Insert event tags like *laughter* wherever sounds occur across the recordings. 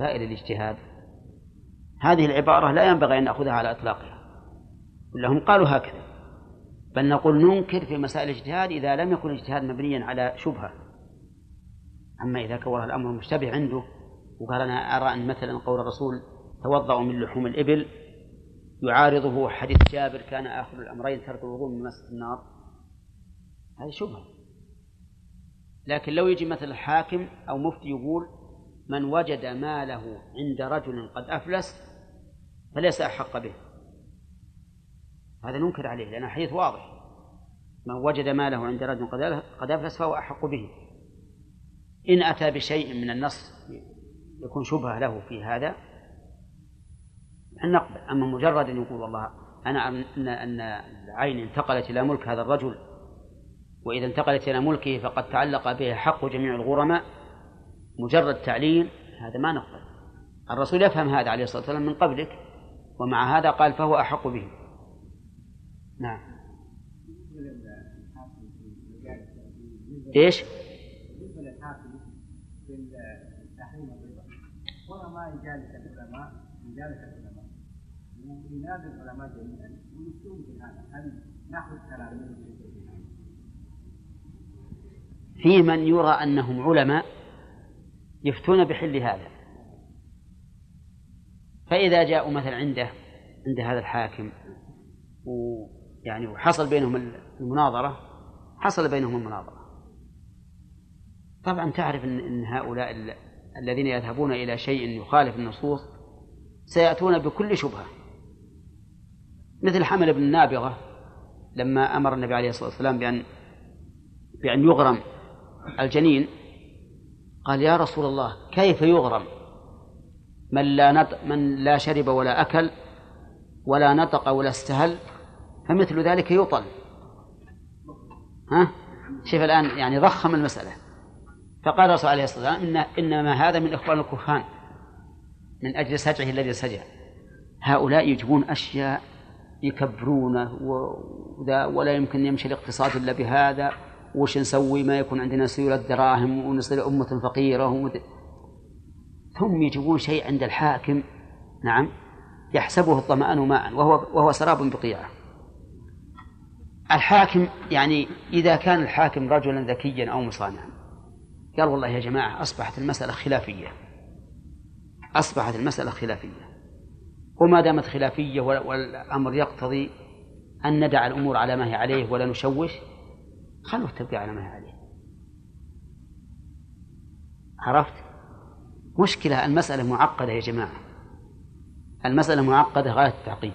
سائر الاجتهاد. هذه العبارة لا ينبغي أن نأخذها على إطلاقها. لهم قالوا هكذا. بل نقول ننكر في مسائل الاجتهاد إذا لم يكن الاجتهاد مبنيا على شبهة. أما إذا كون الأمر مشتبه عنده وقال أنا أرى أن مثلا قول الرسول توضأوا من لحوم الإبل يعارضه حديث جابر كان آخر الأمرين ترك الوضوء من مسجد النار. هذه شبهة. لكن لو يجي مثل الحاكم أو مفتي يقول من وجد ماله عند رجل قد أفلس فليس أحق به. هذا ننكر عليه لأن الحديث واضح. من وجد ماله عند رجل قد أفلس فهو أحق به. إن أتى بشيء من النص يكون شبهة له في هذا أن نقبل. أما مجرد أن يقول والله أنا أن أن العين انتقلت إلى ملك هذا الرجل وإذا انتقلت إلى ملكه فقد تعلق به حق جميع الغرماء مجرد تعليل هذا ما نقبل. الرسول يفهم هذا عليه الصلاة والسلام من قبلك ومع هذا قال فهو أحق به. نعم. إيش؟ بالنسبة في تحريم الربا هنا ما يجالس العلماء يجالس العلماء وينادي العلماء جميعا في هذا هل ناخذ كلام منهم في من يرى أنهم علماء يفتون بحل هذا. فإذا جاءوا مثلا عنده عند هذا الحاكم ويعني وحصل بينهم المناظرة حصل بينهم المناظرة. طبعا تعرف إن هؤلاء الذين يذهبون إلى شيء يخالف النصوص سيأتون بكل شبهة. مثل حمل بن النابغه لما أمر النبي عليه الصلاة والسلام بأن بأن يغرم الجنين قال يا رسول الله كيف يغرم؟ من لا نط من لا شرب ولا أكل ولا نطق ولا استهل فمثل ذلك يطل. ها؟ شوف الآن يعني ضخم المسألة. فقال الرسول عليه الصلاة والسلام إن إنما هذا من إخوان الكهان من أجل سجعه الذي سجع. هؤلاء يجيبون أشياء يكبرونه وذا ولا يمكن يمشي الاقتصاد إلا بهذا. وش نسوي؟ ما يكون عندنا سيولة دراهم ونصير أمة فقيرة ومد... ثم يجيبون شيء عند الحاكم. نعم. يحسبه الظمآن ماء وهو وهو سراب بقيعة. الحاكم يعني إذا كان الحاكم رجلا ذكيا أو مصانعا. قال والله يا جماعة أصبحت المسألة خلافية. أصبحت المسألة خلافية. وما دامت خلافية والأمر يقتضي أن ندع الأمور على ما هي عليه ولا نشوش خلوه تبقى على ما هي عليه. عرفت؟ مشكلة المسألة معقدة يا جماعة. المسألة معقدة غاية التعقيد.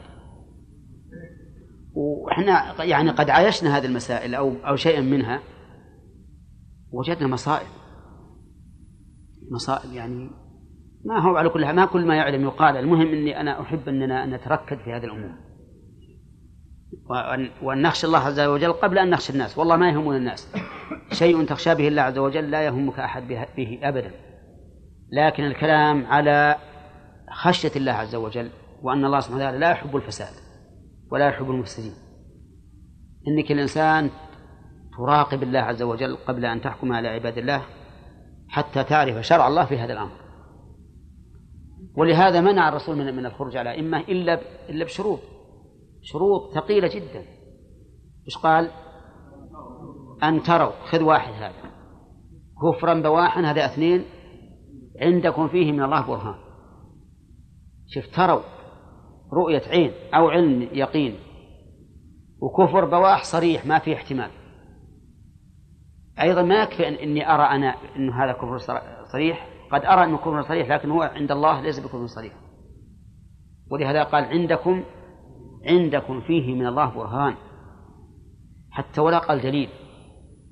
وإحنا يعني قد عايشنا هذه المسائل أو أو شيئا منها وجدنا مصائب. مصائب يعني ما هو على كل ما كل ما يعلم يقال. المهم إني أنا أحب إننا نتركز في هذه الأمور. وأن نخشى الله عز وجل قبل أن نخشى الناس. والله ما يهمون الناس. شيء تخشى به الله عز وجل لا يهمك أحد به أبدا. لكن الكلام على خشية الله عز وجل وأن الله سبحانه وتعالى لا يحب الفساد ولا يحب المفسدين. إنك الإنسان تراقب الله عز وجل قبل أن تحكم على عباد الله حتى تعرف شرع الله في هذا الأمر. ولهذا منع الرسول من من الخروج على أئمة إلا إلا بشروط. شروط ثقيلة جدا. إيش قال؟ أن تروا خذ واحد هذا. كفرا بواحا هذا اثنين. عندكم فيه من الله برهان. شوف تروا رؤية عين أو علم يقين. وكفر بواح صريح ما فيه احتمال. أيضا ما يكفي أن إني أرى أنا أن هذا كفر صريح. قد أرى أنه كفر صريح لكن هو عند الله ليس بكفر صريح. ولهذا قال عندكم عندكم فيه من الله برهان. حتى ولا قال دليل.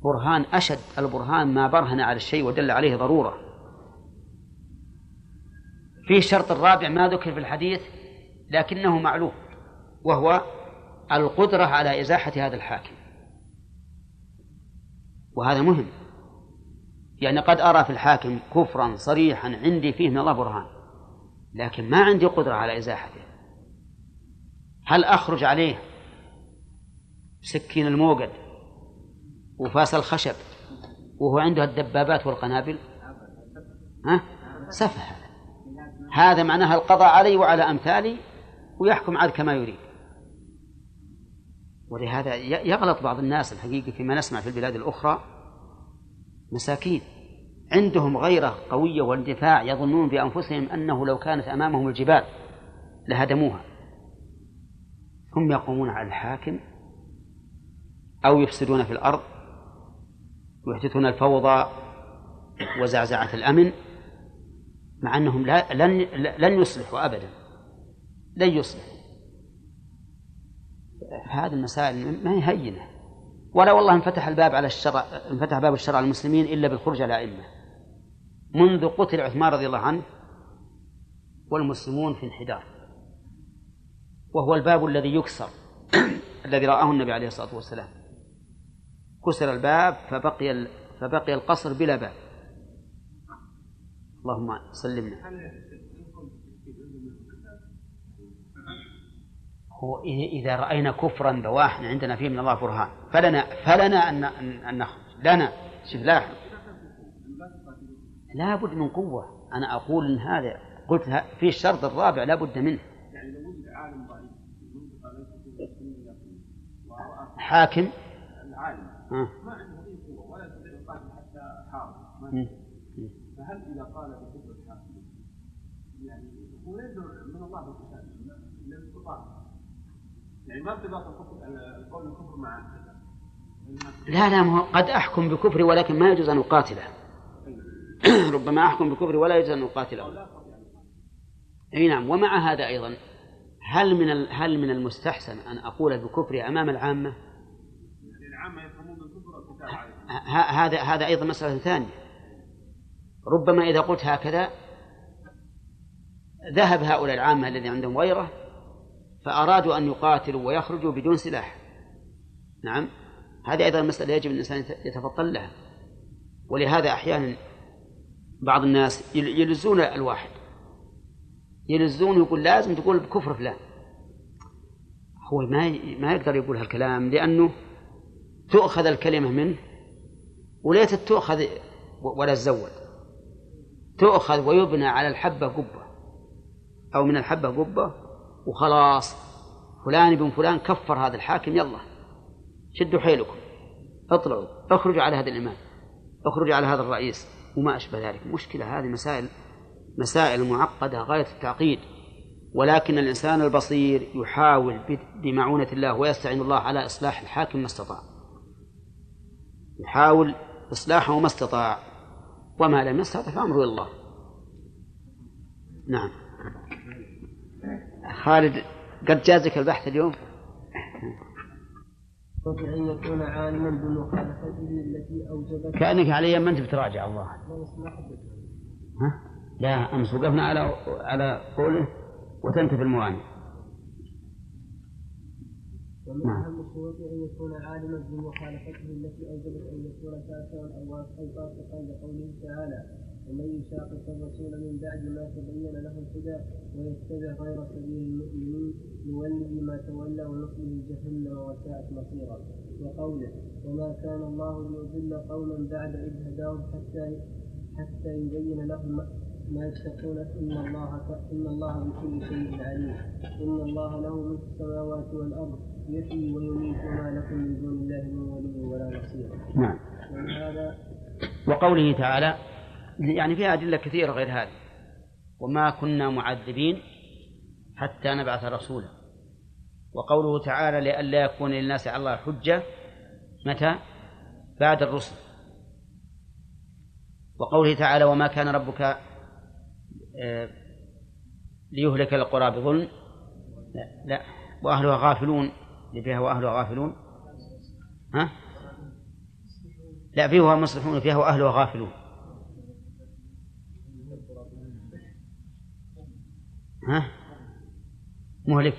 برهان أشد البرهان ما برهن على الشيء ودل عليه ضرورة. فيه الشرط الرابع ما ذكر في الحديث لكنه معلوم وهو القدرة على إزاحة هذا الحاكم. وهذا مهم. يعني قد أرى في الحاكم كفرا صريحا عندي فيه من الله برهان لكن ما عندي قدرة على إزاحته. هل أخرج عليه سكين الموقد وفاس الخشب وهو عنده الدبابات والقنابل؟ ها؟ سفه هذا. معناها القضاء علي وعلى أمثالي ويحكم عاد كما يريد. ولهذا يغلط بعض الناس الحقيقة فيما نسمع في البلاد الأخرى مساكين. عندهم غيرة قوية واندفاع يظنون بأنفسهم أنه لو كانت أمامهم الجبال لهدموها. هم يقومون على الحاكم أو يفسدون في الأرض ويحدثون الفوضى وزعزعة الأمن مع أنهم لا لن لن يصلحوا أبدا لن يصلحوا. هذه المسائل ما هي هينة. ولا والله انفتح الباب على الشرع انفتح باب الشرع على المسلمين إلا بالخروج على الأئمة. منذ قتل عثمان رضي الله عنه والمسلمون في انحدار. وهو الباب الذي يكسر *clears throat* الذي رآه النبي عليه الصلاة والسلام. كسر الباب فبقي فبقي القصر بلا باب. اللهم سلمنا. هو إذا رأينا كفرا بواحا عندنا فيه من الله برهان. فلنا فلنا أن أن نخرج. لنا. شوف لاحظ لا بد من قوة. أنا أقول إن هذا قلت في الشرط الرابع لا بد منه يعني لو وجد عالم ضعيف حاكم؟ العالم. ما عنده هذه القوة ولا يستطيع يقاتل حتى حارب فهل إذا قال بكفر الحاكم يعني هو ليس من الله بالقتال استطاع يعني ما ارتباط القول بالكفر مع لا لا قد أحكم بكفري ولكن ما يجوز أن أقاتله. *coughs* ربما أحكم بكفري ولا يجوز أن أقاتله. أي نعم ومع هذا أيضا هل من هل من المستحسن أن أقول بكفري أمام العامة؟ هذا هذا أيضا مسألة ثانية. ربما إذا قلت هكذا ذهب هؤلاء العامة الذين عندهم غيرة فأرادوا أن يقاتلوا ويخرجوا بدون سلاح. نعم هذه أيضا مسألة يجب الإنسان يتفطن لها. ولهذا أحيانا بعض الناس يلزون الواحد. يلزون يقول لازم تقول بكفر فلان. هو ما ما يقدر يقول هالكلام لأنه تؤخذ الكلمة منه وليست تؤخذ ولا تزود تؤخذ ويبنى على الحبة قبة. أو من الحبة قبة وخلاص. فلان ابن فلان كفر هذا الحاكم يلا شدوا حيلكم. اطلعوا اخرجوا على هذا الإمام اخرجوا على هذا الرئيس. وما أشبه ذلك. مشكلة هذه مسائل مسائل معقدة غاية التعقيد. ولكن الإنسان البصير يحاول بمعونة الله ويستعين الله على إصلاح الحاكم ما استطاع. يحاول إصلاحه ما استطاع وما لم يستطع فأمره إلى الله. نعم. خالد قد جازك البحث اليوم؟ أن يكون عالما بمخالفته التي أوجبت كأنك علي ما أنت بتراجع الله. ها؟ لا أمس وقفنا على على قوله وتنتفي الموانع ومن نعم. أهم الشروط أن يكون عالما بمخالفته التي أوجبت أن يكون كافرا أو فاسقا لقوله تعالى ومن يشاقق الرسول من بعد ما تبين له الهدى ويتبع غير سبيل المؤمنين نوله ما تولى ونصله جهنم وساءت مصيرا وقوله وما كان الله ليضل قوما بعد إذ هداهم حتى حتى يبين لهم ما يتقون إن الله إن الله بكل شيء عليم إن الله له ملك السماوات والأرض يحيي ويميت وما لكم من دون الله من ولي ولا نصير. نعم. وهذا وقوله تعالى يعني فيها أدلة كثيرة غير هذه وما كنا معذبين حتى نبعث رسولا وقوله تعالى لئلا يكون للناس على الله حجة متى؟ بعد الرسل وقوله تعالى وما كان ربك آه، ليهلك القرى بظلم لا, لا وأهلها غافلون اللي فيها وأهلها غافلون؟ ها؟ لا فيها مصلحون فيها وأهلها غافلون. ها؟ مهلك.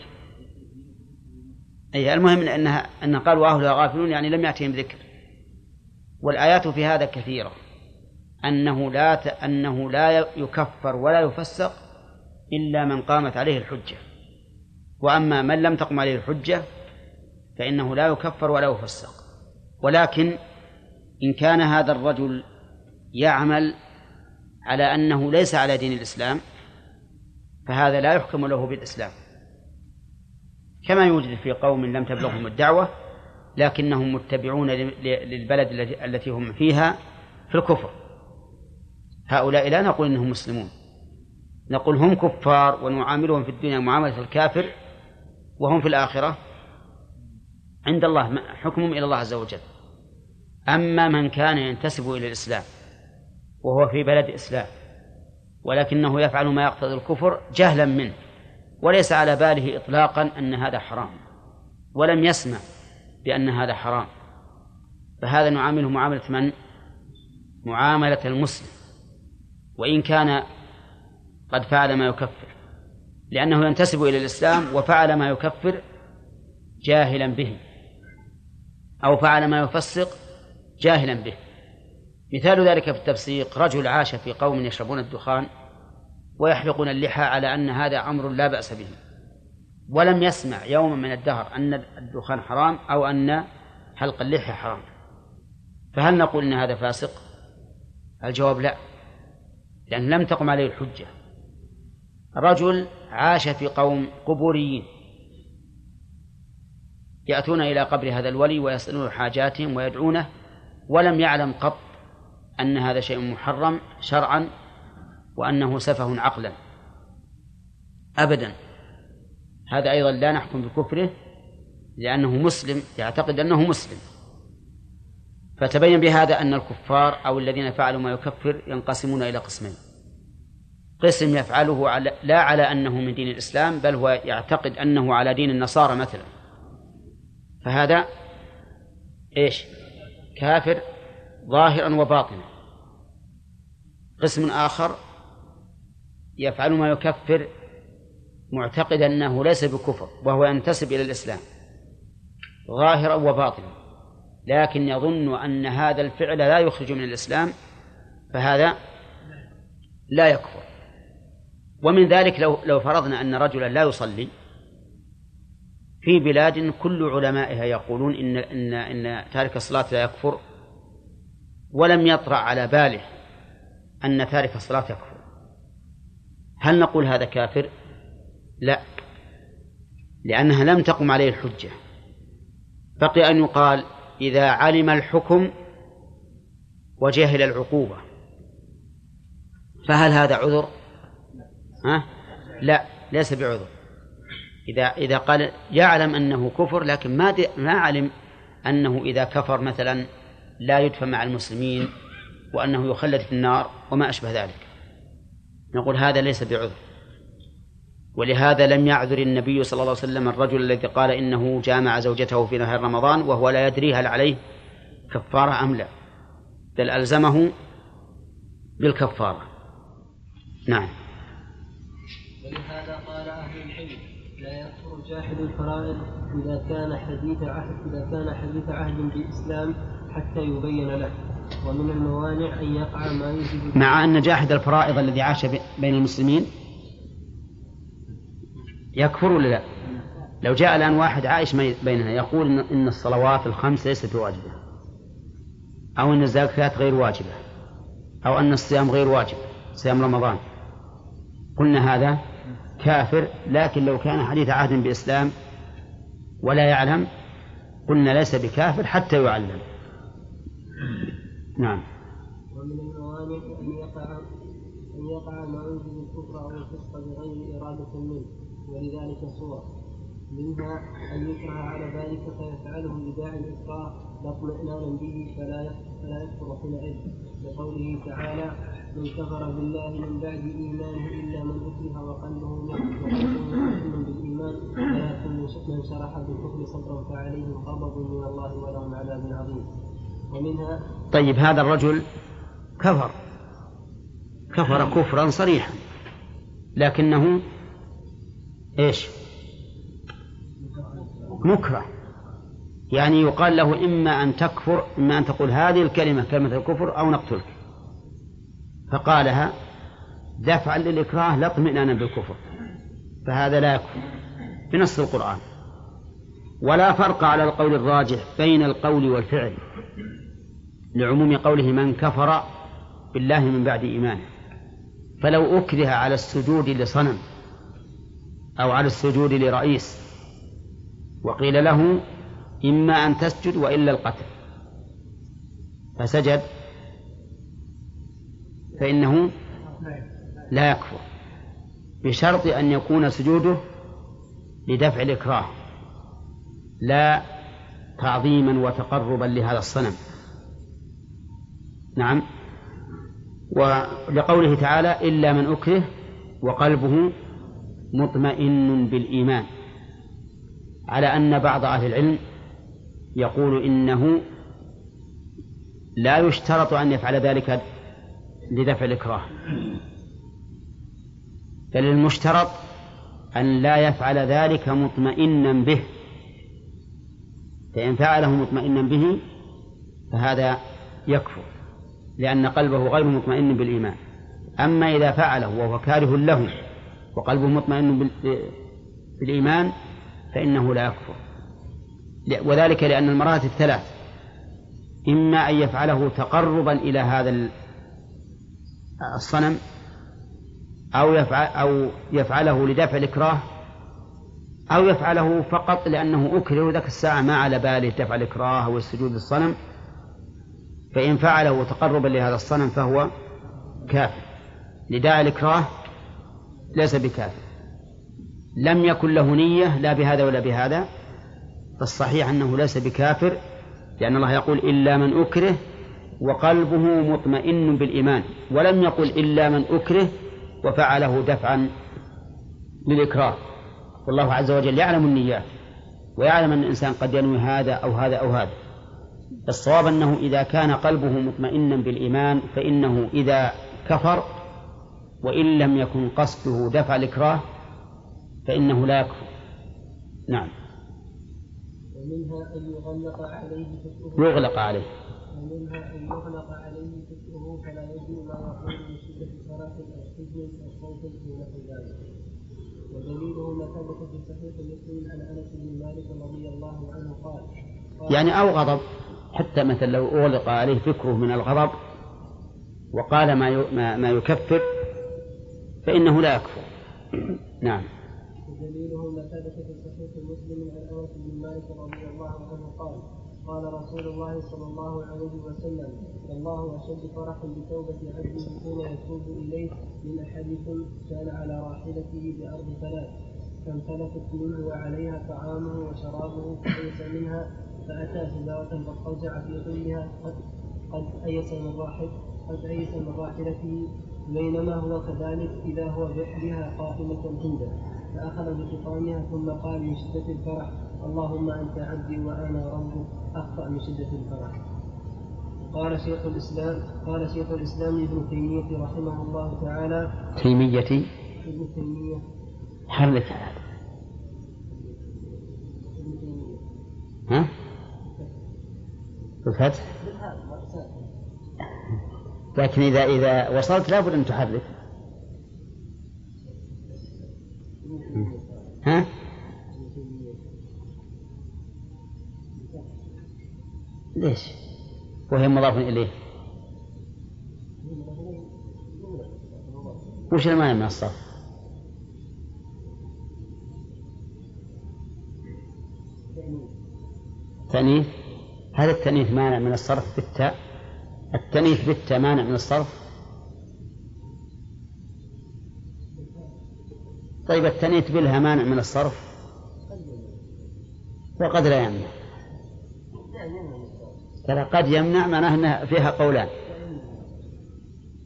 أي المهم أنها أن قال وأهلها غافلون يعني لم يأتهم ذكر. والآيات في هذا كثيرة. أنه لا ت... أنه لا يكفر ولا يفسق إلا من قامت عليه الحجة. وأما من لم تقم عليه الحجة فإنه لا يكفر ولا يفسق. ولكن إن كان هذا الرجل يعمل على أنه ليس على دين الإسلام فهذا لا يحكم له بالإسلام. كما يوجد في قوم لم تبلغهم الدعوة لكنهم متبعون للبلد التي هم فيها في الكفر. هؤلاء لا نقول إنهم مسلمون. نقول هم كفار ونعاملهم في الدنيا معاملة الكافر وهم في الآخرة عند الله حكمهم إلى الله عز وجل. أما من كان ينتسب إلى الإسلام وهو في بلد إسلام ولكنه يفعل ما يقتضي الكفر جهلا منه وليس على باله إطلاقا أن هذا حرام ولم يسمع بأن هذا حرام. فهذا نعامله معاملة من؟ معاملة المسلم. وإن كان قد فعل ما يكفر لأنه ينتسب إلى الإسلام وفعل ما يكفر جاهلا به. أو فعل ما يفسق جاهلا به. مثال ذلك في التفسيق رجل عاش في قوم يشربون الدخان ويحلقون اللحى على أن هذا أمر لا بأس به. ولم يسمع يوما من الدهر أن الدخان حرام أو أن حلق اللحية حرام. فهل نقول إن هذا فاسق؟ الجواب لا لأن لم تقم عليه الحجة. رجل عاش في قوم قبوريين يأتون إلى قبر هذا الولي ويسألون حاجاتهم ويدعونه ولم يعلم قط أن هذا شيء محرم شرعا وأنه سفه عقلا. أبدا. هذا أيضا لا نحكم بكفره لأنه مسلم يعتقد أنه مسلم. فتبين بهذا أن الكفار أو الذين فعلوا ما يكفر ينقسمون إلى قسمين. قسم يفعله على لا على أنه من دين الإسلام بل هو يعتقد أنه على دين النصارى مثلا. فهذا إيش؟ كافر ظاهرا وباطنا. قسم آخر يفعل ما يكفر معتقدا أنه ليس بكفر وهو ينتسب إلى الإسلام. ظاهرا وباطنا. لكن يظن أن هذا الفعل لا يخرج من الإسلام فهذا لا يكفر. ومن ذلك لو لو فرضنا أن رجلا لا يصلي في بلاد كل علمائها يقولون إن إن إن تارك الصلاة لا يكفر ولم يطرأ على باله أن تارك الصلاة يكفر هل نقول هذا كافر؟ لا لأنها لم تقم عليه الحجة بقي أن يقال إذا علم الحكم وجهل العقوبة فهل هذا عذر؟ ها؟ لا ليس بعذر إذا إذا قال يعلم أنه كفر لكن ما ما علم أنه إذا كفر مثلا لا يدفن مع المسلمين وأنه يخلد في النار وما أشبه ذلك. نقول هذا ليس بعذر. ولهذا لم يعذر النبي صلى الله عليه وسلم الرجل الذي قال إنه جامع زوجته في نهار رمضان وهو لا يدري هل عليه كفارة أم لا. بل ألزمه بالكفارة. نعم ولهذا قال أهل العلم لا يكفر جاحد الفرائض إذا كان حديث عهد إذا كان حديث عهد بالإسلام حتى يبين له ومن الموانع أن يقع ما يجب مع أن جاحد الفرائض الذي عاش بين المسلمين يكفر ولا لا؟ لو جاء الآن واحد عايش بيننا يقول إن الصلوات الخمس ليست بواجبة أو أن الزكاة غير واجبة أو أن الصيام غير واجب صيام رمضان قلنا هذا كافر لكن لو كان حديث عهد بإسلام ولا يعلم قلنا ليس بكافر حتى يعلم. نعم. ومن الموانع أن يقع أن يقع يوجب الكفر أو الفسق بغير إرادة منه ولذلك صور. منها أن يكره على ذلك فيفعله لداعي الإكراه لا اطمئنانا به فلا فلا يكفر حينئذ لقوله تعالى من كفر بالله من بعد إيمانه إلا من أكره وقلبه مطمئن بالإيمان ولكن من شرح بالكفر صدرا فعليهم غضب من الله ولهم عذاب عظيم. ومنها طيب هذا الرجل كفر. كفر كفرا صريحا. لكنه إيش؟ مكره. يعني يقال له إما أن تكفر إما أن تقول هذه الكلمة كلمة الكفر أو نقتلك. فقالها دفعا للإكراه لا اطمئنانا بالكفر. فهذا لا يكفر بنص القرآن. ولا فرق على القول الراجح بين القول والفعل لعموم قوله من كفر بالله من بعد إيمانه. فلو أكره على السجود لصنم أو على السجود لرئيس وقيل له إما أن تسجد وإلا القتل. فسجد فإنه لا يكفر بشرط أن يكون سجوده لدفع الإكراه لا تعظيما وتقربا لهذا الصنم. نعم. ولقوله تعالى إلا من أكره وقلبه مطمئن بالإيمان. على أن بعض أهل العلم يقول إنه لا يشترط أن يفعل ذلك لدفع الإكراه. بل المشترط أن لا يفعل ذلك مطمئنا به. فإن فعله مطمئنا به فهذا يكفر لأن قلبه غير مطمئن بالإيمان. أما إذا فعله وهو كاره له وقلبه مطمئن بالإيمان فإنه لا يكفر. وذلك لأن المراتب ثلاث. إما أن يفعله تقربا إلى هذا الصنم أو يفعل أو يفعله لدفع الإكراه أو يفعله فقط لأنه أكره ذاك الساعة ما على باله دفع الإكراه والسجود للصنم فإن فعله تقربا لهذا الصنم فهو كافر. لداعي الإكراه ليس بكافر. لم يكن له نية لا بهذا ولا بهذا. فالصحيح أنه ليس بكافر لأن الله يقول إلا من أكره وقلبه مطمئن بالإيمان ولم يقل إلا من أكره وفعله دفعا للإكراه. والله عز وجل يعلم النيات ويعلم أن الإنسان قد ينوي هذا أو هذا أو هذا. الصواب أنه إذا كان قلبه مطمئنا بالإيمان فإنه إذا كفر وإن لم يكن قصده دفع الإكراه فإنه لا يكفر. نعم. ومنها أن يغلق عليه يغلق عليه. ومنها أن يغلق عليه فكره فلا يجري ما يقول من شدة فرح أو حزن أو خوف في نحو ذلك. ودليله ما ثبت في صحيح مسلم عن أنس بن مالك رضي الله عنه قال يعني أو غضب حتى مثلا لو أغلق عليه فكره من الغضب وقال ما ما, يكفر فإنه لا يكفر. *clears throat* نعم. ودليله ما ثبت في صحيح مسلم عن أنس بن مالك رضي الله عنه قال قال رسول الله صلى الله عليه وسلم الله أشد فرحا بتوبة عبده حين يتوب إليه من أحدكم كان على راحلته بأرض ثلاث فانفلتت منه وعليها طعامه وشرابه فأيس منها فأتى سدارة فاضطجع في ظلها قد قد أيس من راحل قد أيس من راحلته بينما هو كذلك إذا هو بها قائمة عنده فأخذ بخطامها ثم قال من شدة الفرح اللهم أنت عبدي وأنا ربك أخطأ من شدة الفرح قال شيخ الإسلام قال شيخ الإسلام ابن تيمية رحمه الله تعالى تيمية. ابن تيمية. حرك ها؟ بالفتح. لكن إذا إذا وصلت لابد أن تحرك. ليش؟ وهي مضاف إليه. وش المانع من الصرف؟ تأنيث. هذا التأنيث مانع من الصرف بالتاء؟ التأنيث بالتاء مانع من الصرف؟ طيب التأنيث بالها مانع من الصرف؟ وقد لا يمنع. ترى قد يمنع معناه أنها فيها قولان.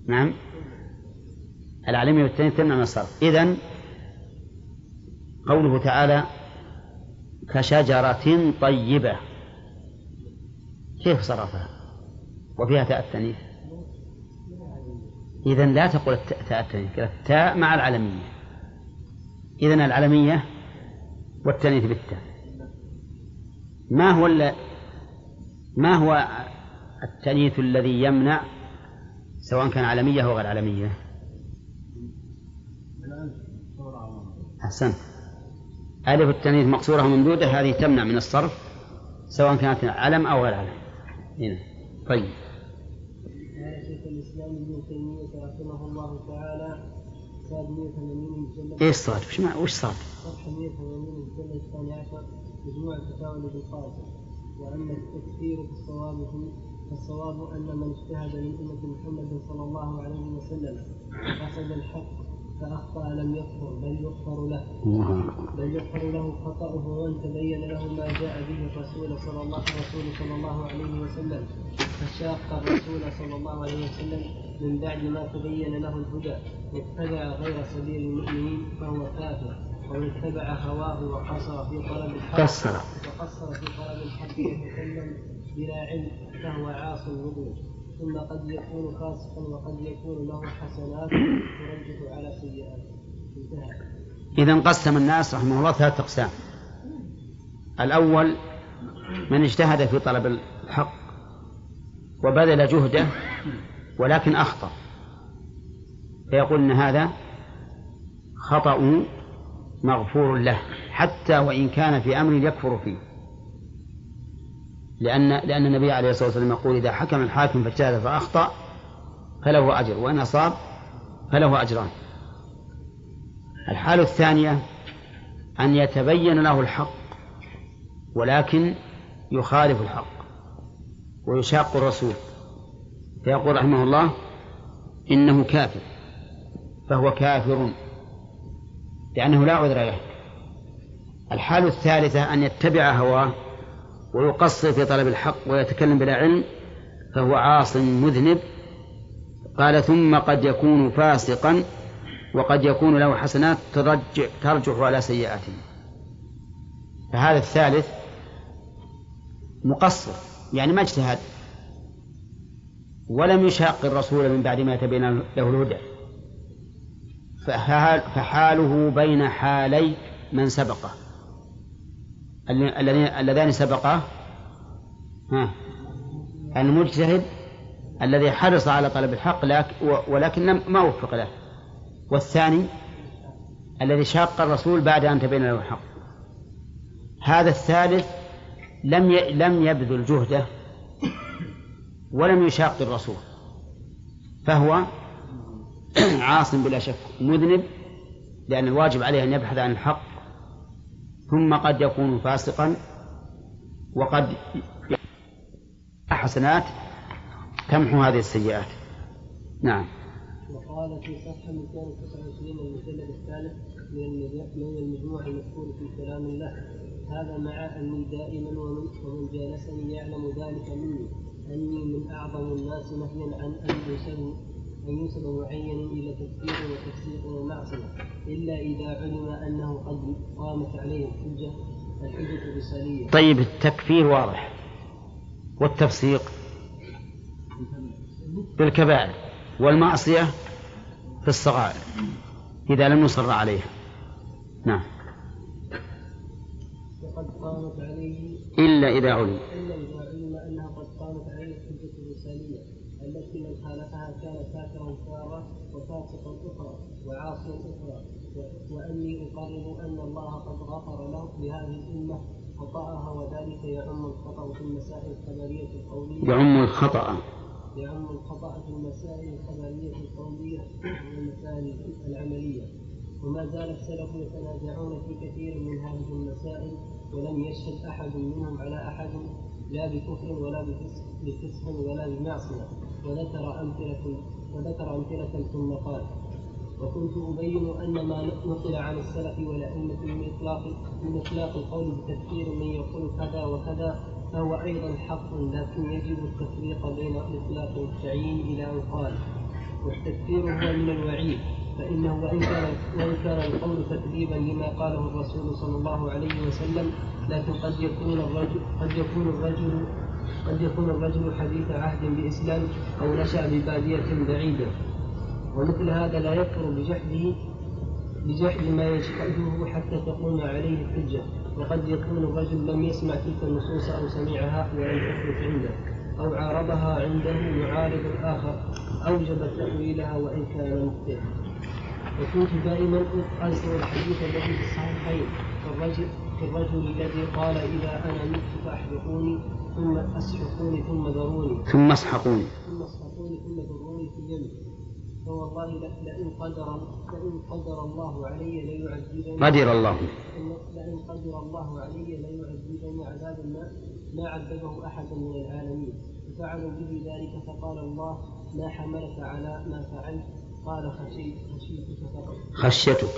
نعم. العلمية والتأنيث تمنع من الصرف. إذن قوله تعالى كشجرة طيبة. كيف صرفها؟ وفيها تاء التأنيث إذا لا تقول تاء التأنيث التاء مع العلمية. إذا العلمية والتأنيث بالتاء. ما هو ما هو التأنيث الذي يمنع سواء كان علمية أو غير علمية أحسنت. ألف التأنيث مقصورة وممدودة هذه تمنع من الصرف سواء كانت علم أو غير علم. هنا. طيب. شيخ الاسلام ابن تيميه رحمه الله تعالى صاد 180 إيش صاد؟ وش, صاد؟ مجموع الفتاوى لابن وأما التكفير بالصواب فالصواب أن من اجتهد من أمة محمد صلى الله عليه وسلم قصد الحق فأخطأ لم يكفر بل يغفر له. بل يغفر له خطأه وإن تبين له ما جاء به الرسول صلى الله الرسول صلى الله عليه وسلم. فشاق الرسول صلى الله عليه وسلم من بعد ما تبين له الهدى واتبع غير سبيل المؤمنين فهو كافر. ومن اتبع هواه وقصر في طلب الحق قصر. وقصر في طلب الحق وتكلم بلا علم فهو عاص الوضوء ثم قد يكون فاسقا وقد يكون له حسنات ترجح على سيئات. انتهى. إذا قسم الناس رحمه الله ثلاثة أقسام. الأول من اجتهد في طلب الحق وبذل جهده ولكن أخطأ. فيقول أن هذا خطأ مغفور له حتى وإن كان في أمر يكفر فيه. لأن لأن النبي عليه الصلاة والسلام يقول إذا حكم الحاكم فاجتهد فأخطأ فله أجر وإن أصاب فله أجران. الحالة الثانية أن يتبين له الحق ولكن يخالف الحق ويشاق الرسول. فيقول رحمه الله إنه كافر فهو كافر. لأنه لا عذر له. الحالة الثالثة أن يتبع هواه ويقصر في طلب الحق ويتكلم بلا علم فهو عاص مذنب. قال ثم قد يكون فاسقا وقد يكون له حسنات ترجع ترجح على سيئاته. فهذا الثالث مقصر يعني ما اجتهد. ولم يشاق الرسول من بعد ما تبين له الهدى. فحاله بين حالي من سبقه اللذان سبقاه ها. المجتهد الذي حرص على طلب الحق ولكن ما وفق له. والثاني الذي شاق الرسول بعد أن تبين له الحق. هذا الثالث لم لم يبذل جهده ولم يشاق الرسول. فهو *coughs* عاص بلا شك مذنب لأن الواجب عليه أن يبحث عن الحق ثم قد يكون فاسقا وقد حسنات تمحو هذه السيئات. نعم. وقال في صفحة 229 من المجلد الثالث من المجموع المذكور في كلام الله هذا مع أني دائما ومن, ومن جالسني يعلم ذلك مني أني من أعظم الناس نهيا عن أن يسلم أن ينسب معين إلى تكفير وتفسيق ومعصية إلا إذا علم أنه قد قامت عليه الحجة الحجة الرسالية. طيب التكفير واضح. والتفسيق؟ بالكبائر. والمعصية؟ في الصغائر. إذا لم يصر عليها. نعم. وقد قامت عليه إلا إذا علم. وفاسقا أخرى وعاصيا أخرى. وأني أقرر أن الله قد غفر له لهذه الأمة خطأها وذلك يعم الخطأ في المسائل الخبرية القولية. يعم الخطأ. يعم الخطأ في المسائل الخبرية القولية والمسائل العملية. وما زال السلف يتنازعون في كثير من هذه المسائل ولم يشهد أحد منهم على أحد لا بكفر ولا بفسق ولا بمعصية. وذكر أمثلة وذكر أمثلة ثم قال وكنت أبين أن ما نقل عن السلف والأئمة من إطلاق من إطلاق القول بتفسير من يقول كذا وكذا فهو أيضا حق لكن يجب التفريق بين إطلاق التعيين إلى أن قال والتكفير هو من الوعيد فإنه وإن كان وإن كان القول تكذيبا لما قاله الرسول صلى الله عليه وسلم لكن قد يكون الرجل قد يكون الرجل قد يكون الرجل حديث عهد بإسلام أو نشأ ببادية بعيدة. ومثل هذا لا يكفر بجحده بجحد ما يجحده حتى تقوم عليه الحجة. وقد يكون الرجل لم يسمع تلك النصوص أو سمعها ولم تثبت عنده أو عارضها عنده معارض آخر أوجب تأويلها وإن كان مخطئا. وكنت دائما أذكر الحديث الذي في الصحيحين. كالرجل كالرجل الذي قال إذا أنا مت فأحرقوني ثم أسحقوني ثم ذروني. ثم أسحقوني. ثم أسحقوني ثم ذروني في اليم. فوالله لئن قدر لئن قدر الله علي ليعذبني قدر الله. لئن قدر الله علي ليعذبني عذابا ما ما عذبه احدا من العالمين. ففعلوا به ذلك فقال الله ما حملك على ما فعلت؟ قال خشيت خشيتك خشيتك.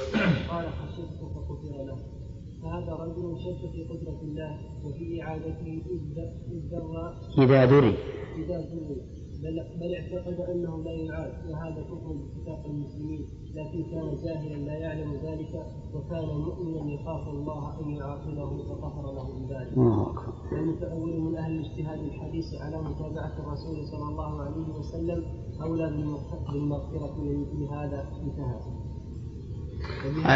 قال خشيتك فغفر له. فهذا رجل شك في قدرة الله وفي إعادته إذ در إذا دري إذا دري بل, بل اعتقد أنه لا يعاد. وهذا كفر باتفاق المسلمين. لكن كان جاهلا لا يعلم ذلك وكان مؤمنا يخاف الله أن يعاقبه فغفر له بذلك. المتأول من أهل الاجتهاد الحديث على متابعة الرسول صلى الله عليه وسلم أولى بالمغفره من هذا انتهى.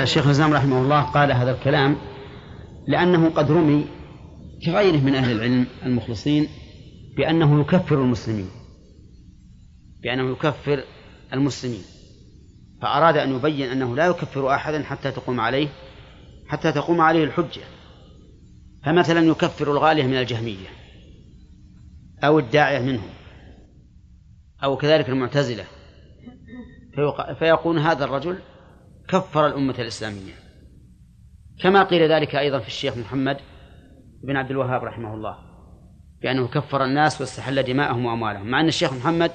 الشيخ الإسلام رحمه الله قال هذا الكلام لأنه قد رمي كغيره من أهل العلم المخلصين بأنه يكفر المسلمين. بأنه يكفر المسلمين. فأراد أن يبين أنه لا يكفر أحدا حتى تقوم عليه حتى تقوم عليه الحجة. فمثلا يكفر الغالية من الجهمية أو الداعية منهم أو كذلك المعتزلة. فيقول هذا الرجل كفر الأمة الإسلامية. كما قيل ذلك أيضا في الشيخ محمد بن عبد الوهاب رحمه الله بأنه كفر الناس واستحل دماءهم وأموالهم مع أن الشيخ محمد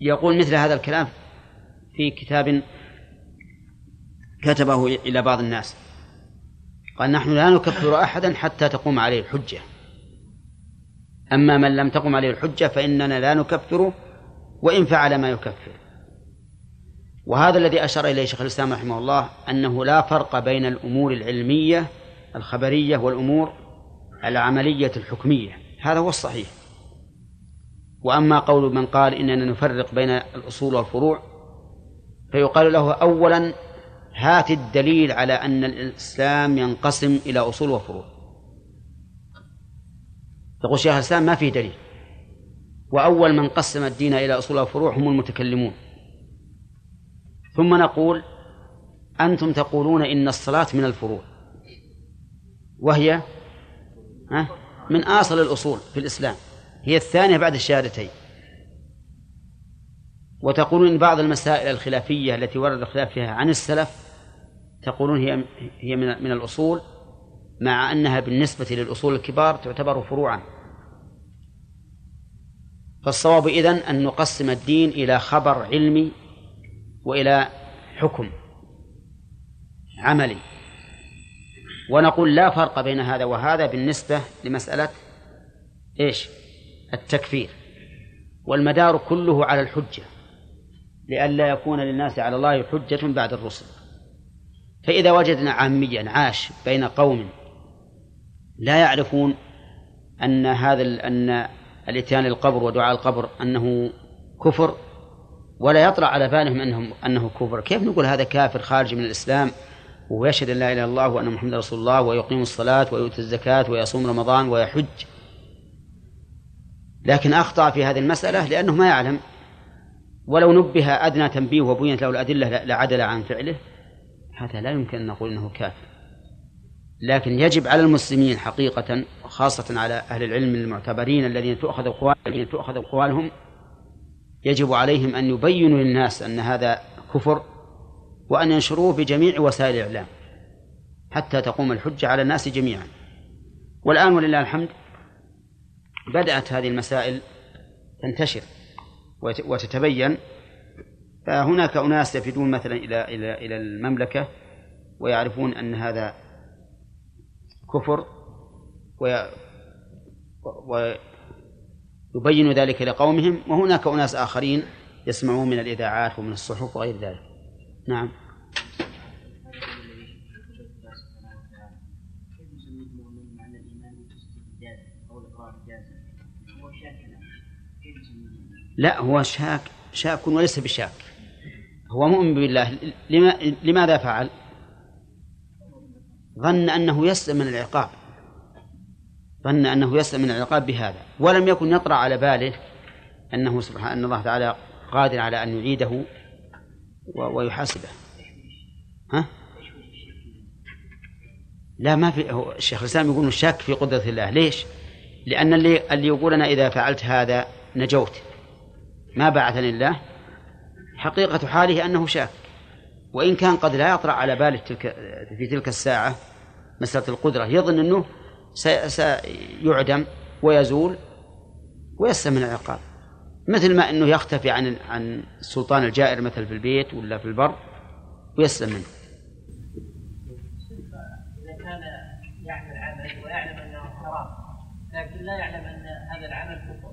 يقول مثل هذا الكلام في كتاب كتبه إلى بعض الناس قال نحن لا نكفر أحدا حتى تقوم عليه الحجة أما من لم تقم عليه الحجة فإننا لا نكفره وإن فعل ما يكفر. وهذا الذي أشار إليه شيخ الإسلام رحمه الله أنه لا فرق بين الأمور العلمية الخبرية والأمور العملية الحكمية. هذا هو الصحيح. وأما قول من قال إننا نفرق بين الأصول والفروع فيقال له أولا هات الدليل على أن الإسلام ينقسم إلى أصول وفروع. يقول شيخ الإسلام ما فيه دليل. وأول من قسم الدين إلى أصول وفروع هم المتكلمون. ثم نقول أنتم تقولون إن الصلاة من الفروع. وهي من أصل الأصول في الإسلام. هي الثانية بعد الشهادتين. وتقولون إن بعض المسائل الخلافية التي ورد الخلاف فيها عن السلف تقولون هي هي من من الأصول مع أنها بالنسبة للأصول الكبار تعتبر فروعا. فالصواب إذن أن نقسم الدين إلى خبر علمي وإلى حكم عملي. ونقول لا فرق بين هذا وهذا بالنسبة لمسألة إيش؟ التكفير. والمدار كله على الحجة لئلا يكون للناس على الله حجة بعد الرسل. فإذا وجدنا عاميا عاش بين قوم لا يعرفون أن هذا أن الإتيان للقبر ودعاء القبر أنه كفر ولا يطرأ على بالهم أنهم أنه كفر. كيف نقول هذا كافر خارج من الإسلام ويشهد أن لا إله إلا الله وأن محمد رسول الله ويقيم الصلاة ويؤتي الزكاة ويصوم رمضان ويحج؟ لكن أخطأ في هذه المسألة لأنه ما يعلم. ولو نبه أدنى تنبيه وبينت له الأدلة لعدل عن فعله هذا لا يمكن أن نقول أنه كافر. لكن يجب على المسلمين حقيقة وخاصة على أهل العلم المعتبرين الذين تؤخذ أقوالهم يجب عليهم أن يبينوا للناس أن هذا كفر وأن ينشروه بجميع وسائل الإعلام حتى تقوم الحجة على الناس جميعا. والآن ولله الحمد بدأت هذه المسائل تنتشر وتتبين. فهناك أناس يفدون مثلا إلى إلى إلى المملكة ويعرفون أن هذا كفر ويبين ذلك لقومهم وهناك أناس آخرين يسمعون من الإذاعات ومن الصحف وغير ذلك. نعم. لا هو شاك شاك وليس بشاك. هو مؤمن بالله. لما لماذا فعل؟ ظن أنه يسلم من العقاب. ظن أنه يسلم من العقاب بهذا ولم يكن يطرأ على باله أنه سبحانه أن الله تعالى قادر على أن يعيده ويحاسبه. ها؟ لا ما في الشيخ الإسلام يقول الشاك في قدرة الله. ليش؟ لأن اللي اللي يقول أنا إذا فعلت هذا نجوت. ما بعثني الله. حقيقة حاله أنه شاك وإن كان قد لا يطرأ على باله تلك في تلك الساعة مسألة القدرة. يظن أنه سيعدم ويزول ويسلم من العقاب. مثل ما أنه يختفي عن عن السلطان الجائر مثل في البيت ولا في البر ويسلم منه. إذا كان يعمل عمل ويعلم أنه حرام لكن لا يعلم أن هذا العمل كفر.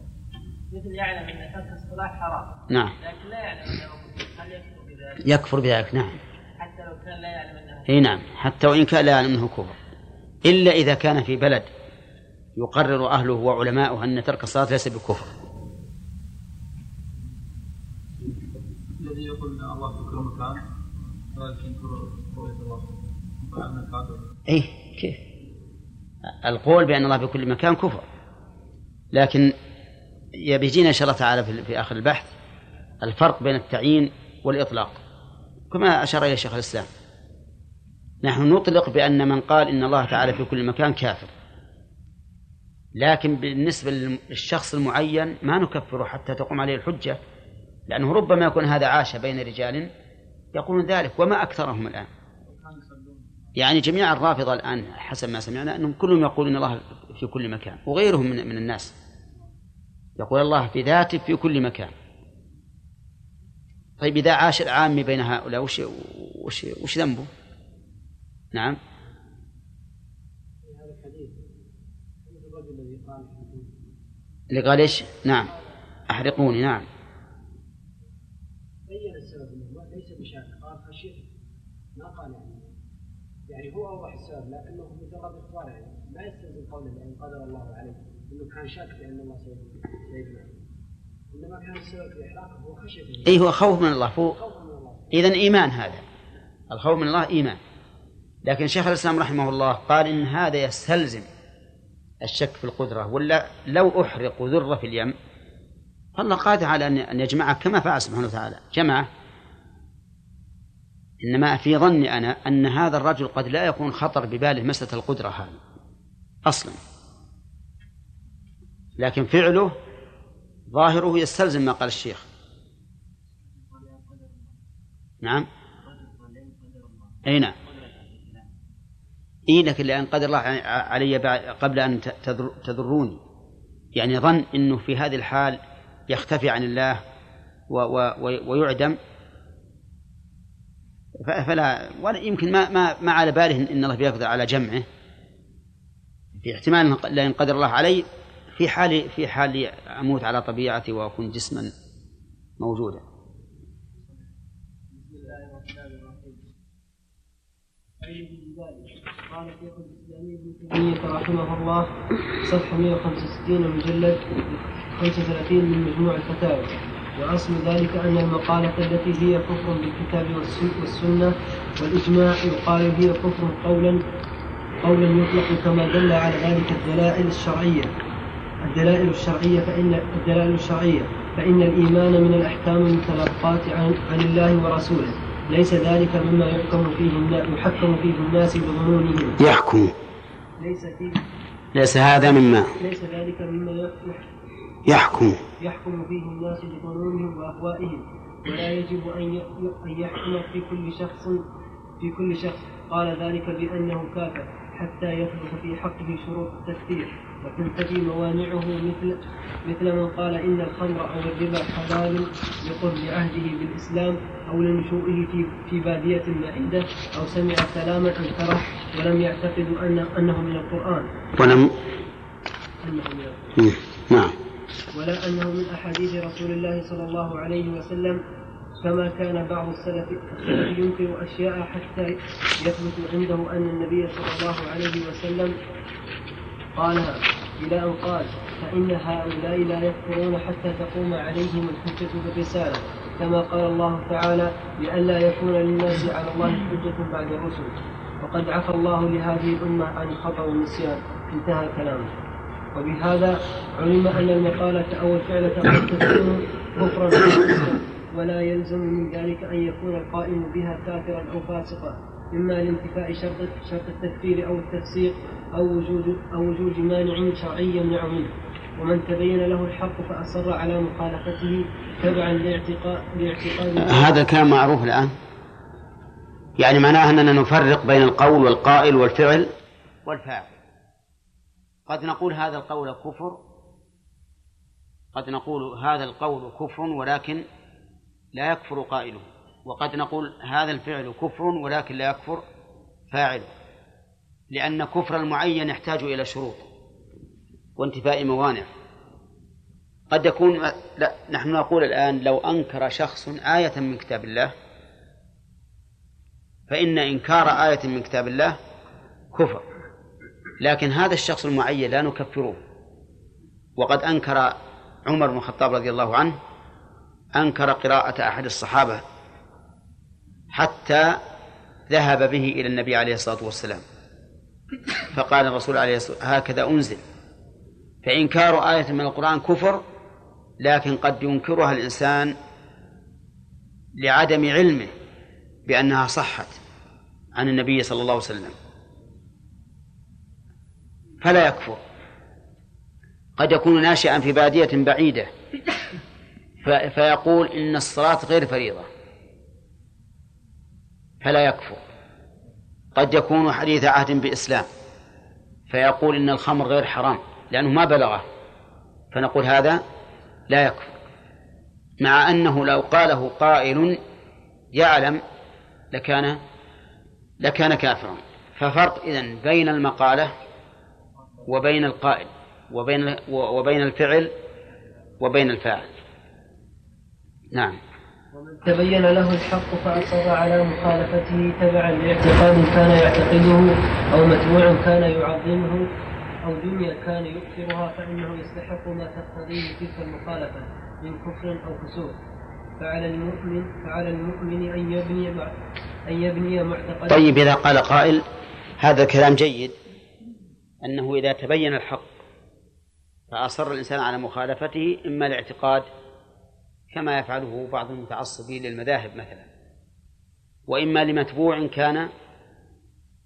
مثل يعلم أن ترك الصلاة حرام. نعم. لكن لا يعلم كفر. هل يكفر بذلك؟ يكفر بذلك نعم. حتى لو كان لا يعلم أنه إي نعم. حتى وإن كان لا يعلم أنه كفر. إلا إذا كان في بلد يقرر أهله وعلماؤه أن ترك الصلاة ليس بكفر. الذي يقول إن الله في كل مكان ولكن رؤيه الله اي كيف؟ القول بأن الله في كل مكان كفر. لكن يجينا إن شاء الله تعالى في آخر البحث الفرق بين التعيين والإطلاق. كما أشار اليه شيخ الإسلام. نحن نطلق بأن من قال إن الله تعالى في كل مكان كافر. لكن بالنسبة للشخص المعين ما نكفره حتى تقوم عليه الحجة لأنه ربما يكون هذا عاش بين رجال يقولون ذلك وما أكثرهم الآن. يعني جميع الرافضة الآن حسب ما سمعنا أنهم كلهم يقولون الله في كل مكان وغيرهم من من الناس يقول الله في ذاته في كل مكان. طيب إذا عاش العامي بين هؤلاء وش وش وش ذنبه؟ نعم. هذا الحديث الرجل الذي قال اللي قال إيش؟ نعم. أحرقوني نعم. بين السبب إنه ما- ليس بشاك قال خشيت ما قال يعني. يعني هو أوضح السبب لكنه مجرد إخبار يعني. ما يستلزم قوله لأن قدر الله عليه إنه كان شاك بان الله سيجمع. إنما كان السبب في إحراقه هو خشية. اي هو خوف من الله فوق خوفا من الله. اذا إيمان هذا. الخوف من الله إيمان. لكن شيخ الإسلام رحمه الله قال إن هذا يستلزم الشك في القدرة ولا لو أحرق ذرة في اليم فالله قادر على ان أن يجمعه كما فعل سبحانه وتعالى. جمعه إنما في ظني أنا أن هذا الرجل قد لا يكون خطر بباله مسألة القدرة هذه أصلا. لكن فعله ظاهره يستلزم ما قال الشيخ. نعم. أي نعم. اي لكن لأن قدر الله علي قبل تضر- تضروني يعني ظن إنه في هذه الحال يختفي عن الله و و ويعدم. فلا ولا يمكن ما ما ما على باله ان الله بيقدر على جمعه. في احتمال لأن قدر الله علي في حال في حال أموت على طبيعتي وأكون جسما موجودا. بسم الله الرحمن الرحيم. قال شيخ الإسلام ابن تيمية رحمه الله صفحة 165 مجلد 35 من مجموع الفتاوى. وأصل ذلك أن المقالة التي هي كفر بالكتاب والسن- والسنة والإجماع يقال هي كفر قولا قولا يطلق كما دل على ذلك الدلائل الشرعية. الدلائل الشرعية فإن الدلائل الشرعية. فإن الإيمان من الأحكام المتلقاة عن الله ورسوله. ليس ذلك مما يحكم فيه يحكم فيه الناس بظنونهم. يحكم. ليس فيه ليس هذا مما ليس ذلك مما يح- يحكم. يحكم فيه الناس بظنونهم وأهوائهم. ولا يجب أن أن يحكم في كل شخص في كل شخص. قال ذلك بأنه كافر حتى يثبت في حقه شروط التكفير وتنتفي موانعه مثل مثل من قال إن الخمر أو الربا حلال لقرب عهده بالإسلام أو لنشوئه في في بادية بعيدة أو سمع كلاما أنكره ولم يعتقد أن أنه من القرآن ولم أنه من القرآن مم. نعم ولا أنه من أحاديث رسول الله صلى الله عليه وسلم كما كان بعض السلف السلف ينكر أشياء حتى يثبت عنده أن النبي صلى الله عليه وسلم قالها إلى أن قال فإن هؤلاء لا يكفرون حتى تقوم عليهم الحجة بالرسالة كما قال الله تعالى لئلا يكون للناس على الله حجة بعد الرسل. وقد عفى الله لهذه الأمة عن الخطأ والنسيان. انتهى كلامه. وبهذا علم أن المقالة أو الفعلة قد تكون كفرا. ولا يلزم من ذلك أن يكون القائم بها كافرا أو فاسقا. إما لانتفاء شرط شرط التكفير أو التفسيق أو وجود أو وجود مانع شرعي يمنع منه ومن تبين له الحق فأصر على مخالفته تبعا لاعتقاد لاعتقاد هذا الكلام معروف الآن؟ يعني معناه أننا نفرق بين القول والقائل والفعل؟ والفاعل. قد نقول هذا القول كفر. قد نقول هذا القول كفر ولكن لا يكفر قائله. وقد نقول هذا الفعل كفر ولكن لا يكفر فاعله لأن كفر المعين يحتاج إلى شروط وانتفاء موانع. قد يكون لا نحن نقول الآن لو أنكر شخص آية من كتاب الله فإن إنكار آية من كتاب الله كفر لكن هذا الشخص المعين لا نكفره. وقد أنكر عمر بن الخطاب رضي الله عنه أنكر قراءة أحد الصحابة حتى ذهب به إلى النبي عليه الصلاة والسلام. فقال الرسول عليه الصلاة والسلام هكذا أنزل. فإنكار آية من القرآن كفر لكن قد ينكرها الإنسان لعدم علمه بأنها صحت عن النبي صلى الله عليه وسلم. فلا يكفر. قد يكون ناشئا في بادية بعيدة. فيقول إن الصلاة غير فريضة. فلا يكفر. قد يكون حديث عهد بإسلام فيقول إن الخمر غير حرام لأنه ما بلغه فنقول هذا لا يكفر. مع أنه لو قاله قائل يعلم لكان لكان كافرا. ففرق إذن بين المقالة وبين القائل وبين وبين الفعل وبين الفاعل. نعم. ومن تبين له الحق فأصر على مخالفته تبعا لإعتقاد كان يعتقده أو متبوع كان يعظمه أو دنيا كان يكثرها فإنه يستحق ما تقتضيه تلك المخالفة من كفر أو فسوق. فعلى المؤمن فعلى المؤمن أن يبني أن يبني معتقدا. طيب إذا قال قائل هذا كلام جيد. أنه إذا تبين الحق فأصر الإنسان على مخالفته إما الاعتقاد كما يفعله بعض المتعصبين للمذاهب مثلا. وإما لمتبوع كان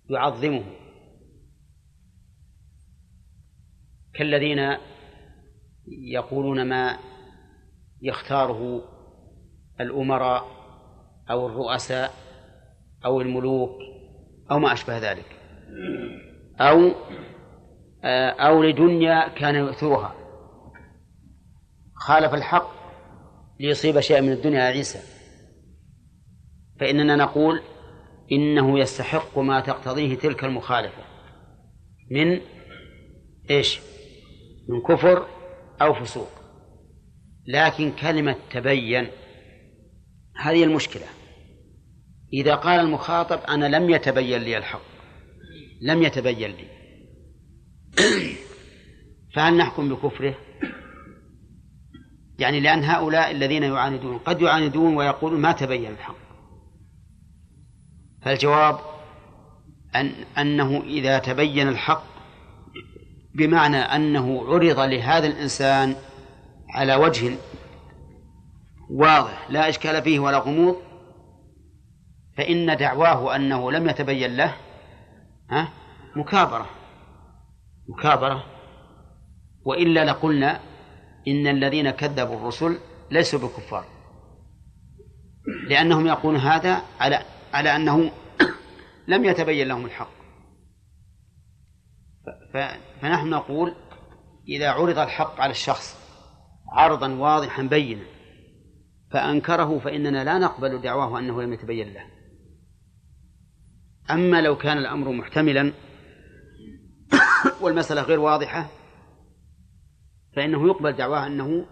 يعظمه. كالذين يقولون ما يختاره الأمراء أو الرؤساء أو الملوك أو ما أشبه ذلك. أو أو لدنيا كان يؤثرها. خالف الحق ليصيب شيئا من الدنيا عيسى. فإننا نقول إنه يستحق ما تقتضيه تلك المخالفة. من إيش؟ من كفر أو فسوق. لكن كلمة تبين هذه المشكلة. إذا قال المخاطب أنا لم يتبين لي الحق لم يتبين لي. *clears throat* فهل نحكم بكفره؟ يعني لأن هؤلاء الذين يعاندون قد يعاندون ويقولون ما تبين الحق. فالجواب أن أنه إذا تبين الحق بمعنى أنه عرض لهذا الإنسان على وجه واضح لا إشكال فيه ولا غموض فإن دعواه أنه لم يتبين له ها مكابرة مكابرة وإلا لقلنا إن الذين كذبوا الرسل ليسوا بكفار. لأنهم يقولون هذا على على أنه *coughs* لم يتبين لهم الحق. فنحن نقول إذا عرض الحق على الشخص عرضا واضحا بينا فأنكره فإننا لا نقبل دعواه أنه لم يتبين له. أما لو كان الأمر محتملا *coughs* والمسألة غير واضحة فإنه يقبل دعواه أنه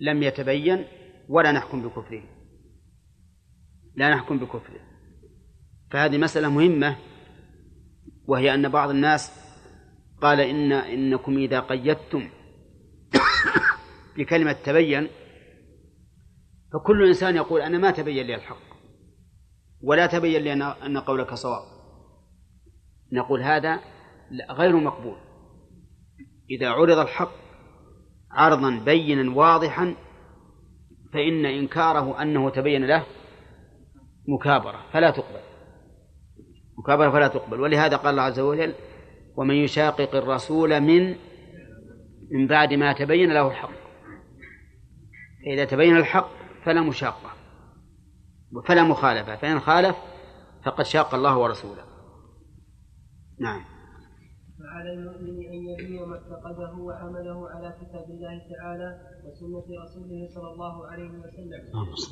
لم يتبين ولا نحكم بكفره. لا نحكم بكفره. فهذه مسألة مهمة وهي أن بعض الناس قال إن إنكم إذا قيدتم *coughs* بكلمة تبين فكل إنسان يقول أنا ما تبين لي الحق ولا تبين لي أن قولك صواب. نقول هذا غير مقبول. إذا عرض الحق عرضا بينا واضحا فإن إنكاره أنه تبين له مكابرة فلا تقبل. مكابرة فلا تقبل. ولهذا قال الله عز وجل ومن يشاقق الرسول من من بعد ما تبين له الحق. فإذا تبين الحق فلا مشاقة فلا مخالفة فإن خالف فقد شاق الله ورسوله. نعم. فعلى المؤمن أن يبني ما اعتقده وعمله على كتاب الله تعالى وسنة رسوله صلى الله عليه وسلم.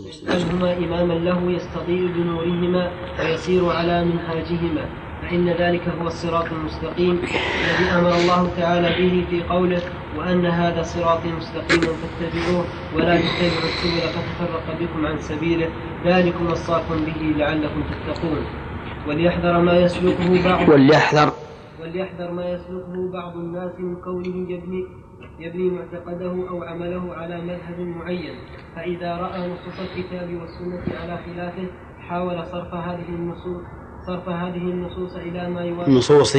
يجعلهما إماما له يستضيء بنورهما ويسير على منهاجهما فإن ذلك هو الصراط المستقيم الذي أمر الله تعالى به في قوله وأن هذا صراطي مستقيما فاتبعوه ولا تتبعوا السبل فتفرق بكم عن سبيله ذلكم وصاكم به لعلكم تتقون. وليحذر ما يسلكه بعض وليحذر وليحذر ما يسلكه بعض الناس من كونه يبني يبني معتقده أو عمله على مذهب معين. فإذا رأى نصوص الكتاب والسنة على خلافه حاول صرف هذه النصوص صرف هذه النصوص إلى ما يوافق النصوص.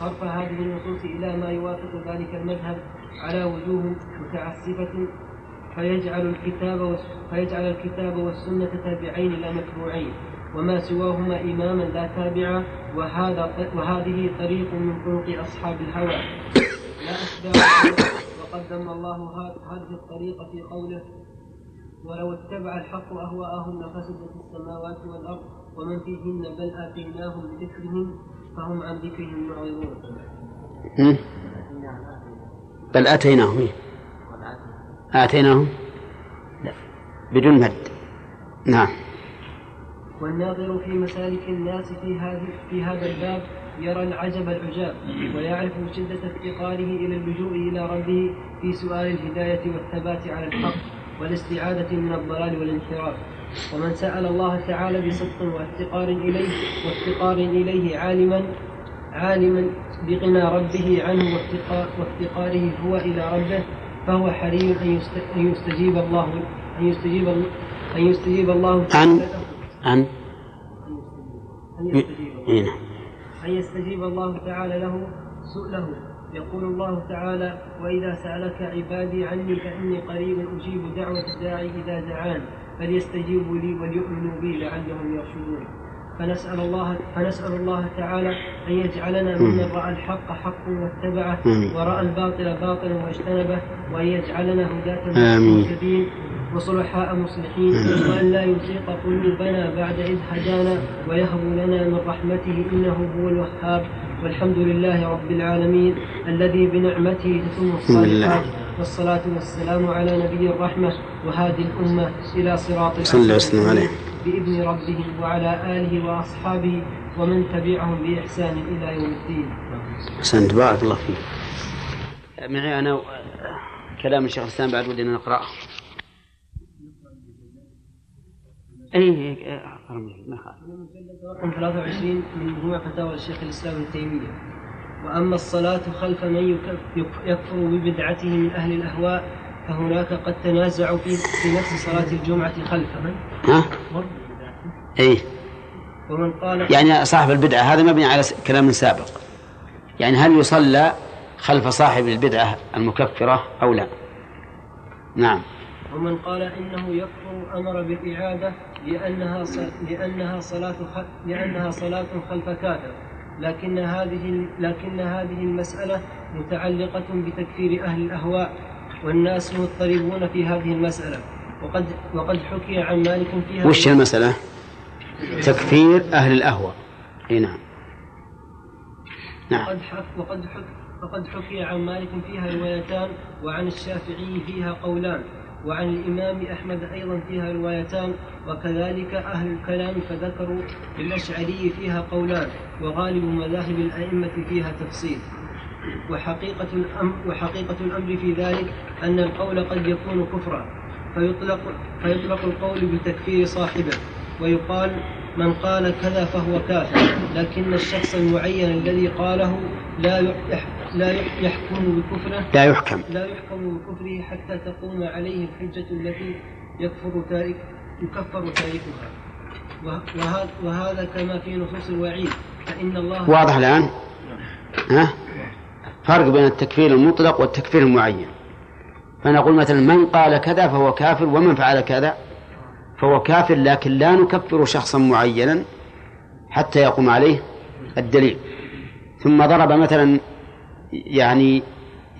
صرف هذه النصوص إلى ما يوافق ذلك المذهب على وجوه متعسفة فيجعل الكتاب فيجعل الكتاب والسنة تابعين لا متبوعين. وما سواهما إماما لا تابعا وهذا وهذه طريق من طرق أصحاب الهوى. *coughs* لا أتباع وقد ذم الله هذه الطريقة في قوله ولو اتبع الحق أهواءهم لفسدت السماوات والأرض ومن فيهن بل آتيناهم بذكرهم فهم عن ذكرهم معرضون. هم؟ بل آتيناهم إيه؟ آتيناهم؟ لا. بدون مد. نعم. والناظر في مسالك الناس في هذه في هذا الباب يرى العجب العجاب ويعرف شدة افتقاره إلى اللجوء إلى ربه في سؤال الهداية والثبات على الحق والاستعادة من الضلال والانحراف ومن سأل الله تعالى بصدق وافتقار إليه وافتقار إليه عالما عالما بغنى ربه عنه وافتقار وافتقاره هو إلى ربه فهو حري أن يست- أن يستجيب الله أن يستجيب أن يستجيب الله عن له. عن أن يستجيب إيه نعم. أن يستجيب الله تعالى له؟ سؤله. يقول الله تعالى وإذا سألك عبادي عني فإني قريب أجيب دعوة الداعي إذا دعان فليستجيبوا لي وليؤمنوا بي لعلهم يرشدون. فنسأل الله فنسأل الله تعالى أن يجعلنا ممن رأى الحق حقا واتبعه. ورأى الباطل باطلا واجتنبه وأن يجعلنا هداة آمين. مهتدين وصلحاء مصلحين وأن لا يزيق قلوبنا بعد إذ هدانا ويهب لنا من رحمته إنه هو الوهاب. والحمد لله رب العالمين الذي بنعمته تتم الصالحات. والصلاة والسلام على نبي الرحمة وهادي الأمة إلى صراط صلى الله وسلم عليه. بإذن ربهم وعلى آله وأصحابه ومن تبعهم بإحسان إلى يوم الدين. أحسنت. بارك الله فيك. معي أنا و- كلام الشيخ الإسلام بعد ودنا نقرأه. أي أي- أقرأ منه، ما يخالف. رقم 23 من مجموع فتاوى الشيخ الإسلام ابن تيمية. وأما الصلاة خلف من يكف- يك- يكفر ببدعته من أهل الأهواء فهناك قد تنازعوا في في نفس صلاة الجمعة خلفه. ها؟ إيه. ومن قال يعني صاحب البدعة هذا مبني على كلام سابق. يعني هل يصلى خلف صاحب البدعة المكفرة أو لا؟ نعم. ومن قال إنه يكفر أمر بالاعاده لأنها ص... لأنها صلاة خ... لأنها صلاة خلف كافر. لكن هذه لكن هذه المسألة متعلقة بتكفير أهل الأهواء والناس مضطربون في هذه المسألة. وقد وقد حكي عن مالك فيها وش المسألة؟ تكفير أهل الأهوى أي نعم. نعم. وقد حك وقد حكي عن مالك فيها روايتان وعن الشافعي فيها قولان وعن الإمام أحمد أيضا فيها روايتان وكذلك أهل الكلام فذكروا للأشعري فيها قولان وغالب مذاهب الأئمة فيها تفصيل. وحقيقة الأمر, وحقيقة الأمر في ذلك أن القول قد يكون كفرا فيطلق, فيطلق القول بتكفير صاحبه ويقال من قال كذا فهو كافر. لكن الشخص المعين الذي قاله لا لا يح- يحكم بكفره لا يحكم. لا يحكم بكفره حتى تقوم عليه الحجة التي يكفر تارك يكفر تاركها. وه- وهذا, وهذا كما في نصوص الوعيد. فإن الله واضح الآن؟ ها؟ فرق بين التكفير المطلق والتكفير المعين. فنقول مثلا من قال كذا فهو كافر ومن فعل كذا؟ فهو كافر لكن لا نكفر شخصا معينا حتى يقوم عليه الدليل. ثم ضرب مثلا يعني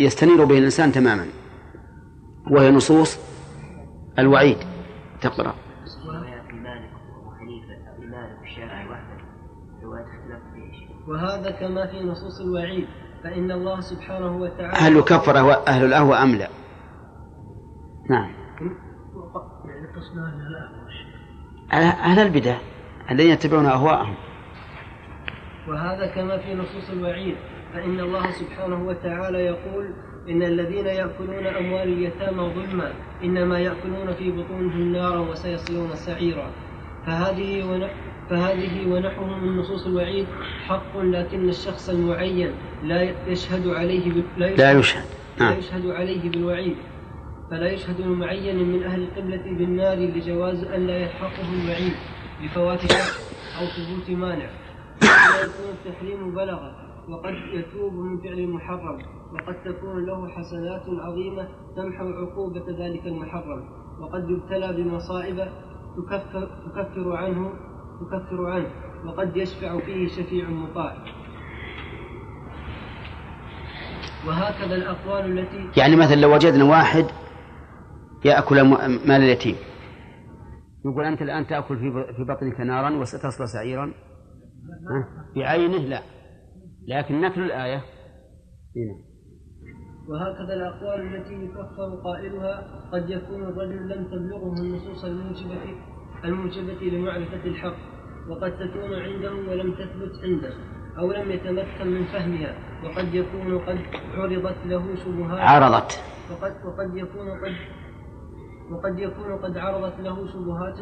يستنير به الإنسان تماما وهي نصوص الوعيد. تقرأ. وهذا كما في نصوص الوعيد فإن الله سبحانه وتعالى هل يكفر أهل- الأهوى أم لا؟ نعم. أهل الأهوى أهل- البدع الذين يتبعون أهواءهم وهذا كما في نصوص الوعيد فإن الله سبحانه وتعالى يقول إن الذين يأكلون أموال اليتامى ظلما إنما يأكلون في بطونهم نارا وسيصلون سعيرا فهذه. فهذه ونحوه من نصوص الوعيد حق لكن الشخص المعين لا يشهد عليه. لا يشهد لا نعم يشهد عليه بالوعيد فلا يشهد المعين من أهل القبلة بالنار لجواز أن لا يلحقه الوعيد لفوات أو ثبوت مانع. ولا يكون التحريم بلغا وقد يتوب من فعل المحرم وقد تكون له حسنات عظيمة تمحو عقوبة ذلك المحرم وقد يبتلى بمصائب تكفر, تكفر عنه تكفر عنه وقد يشفع فيه شفيع مطاع. وهكذا الأقوال التي يعني مثلا لو وجدنا واحد يأكل مال اليتيم. يقول أنت الآن تأكل في ب- في بطنك نارا وستصلى سعيرا؟ ها؟ بعينه لا. لكن نتلو الآية. هنا وهكذا الأقوال التي يكفر قائلها قد يكون الرجل لم تبلغه النصوص الموجبة الموجبة لمعرفة الحق وقد تكون عنده ولم تثبت عنده أو لم يتمكن من فهمها وقد يكون قد عرضت له شبهات. عرضت. وقد وقد يكون قد وقد يكون قد عرضت له شبهات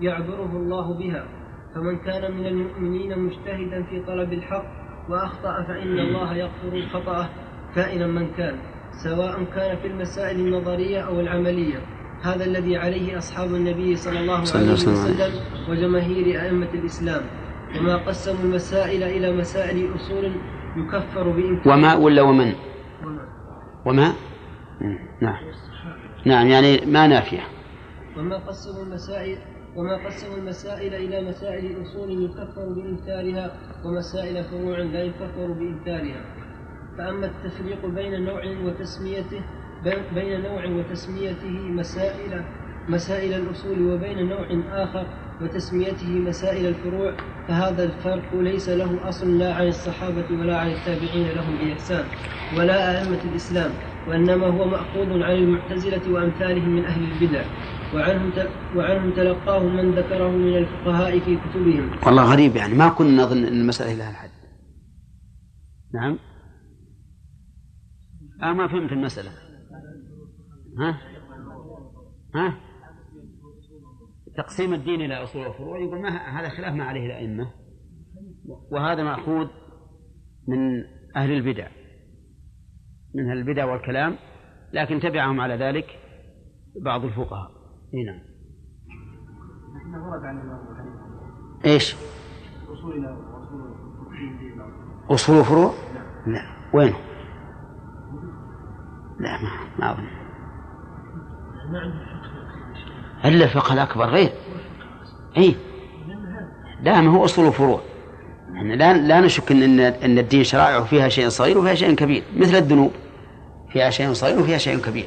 يعذره الله بها. فمن كان من المؤمنين مجتهدا في طلب الحق وأخطأ فإن الله يغفر الخطأ كائنا من كان سواء كان في المسائل النظرية أو العملية. هذا الذي عليه أصحاب النبي صلى الله عليه وسلم. وجماهير أئمة الإسلام. وما قسموا المسائل إلى مسائل أصول يكفر بإمكان وما ولا ومن؟ وما؟ مم. نعم. نعم يعني ما نافية. وما قسموا المسائل وما قسموا المسائل إلى مسائل أصول يكفر بإنكارها ومسائل فروع لا يكفر بإنكارها. فأما التفريق بين نوع وتسميته بين نوع وتسميته مسائل مسائل الأصول وبين نوع آخر وتسميته مسائل الفروع فهذا الفرق ليس له أصل لا عن الصحابة ولا عن التابعين لهم بإحسان ولا أئمة الإسلام. وإنما هو مأخوذ عن المعتزلة وأمثالهم من أهل البدع وعنهم وعنهم تلقاه من ذكره من الفقهاء في كتبهم. والله غريب يعني ما كنا نظن أن المسألة لها الحد. نعم؟ آه ما فهمت المسألة. ها؟ ها؟ تقسيم الدين إلى أصول وفروع يقول ما هذا خلاف ما عليه الأئمة وهذا مأخوذ من أهل البدع. من أهل البدع والكلام لكن تبعهم على ذلك بعض الفقهاء. إي نعم. ورد عن الإمام أبو حنيفة إيش؟ أصول وفروع؟ لا. وين؟ لا ما ما أظن. إلا الفقه الأكبر غير. أي. لا ما هو أصول وفروع. إحنا لا لا نشك ان ان الدين شرائع فيها شيء صغير وفيها شيء كبير مثل الذنوب فيها شيء صغير وفيها شيء كبير.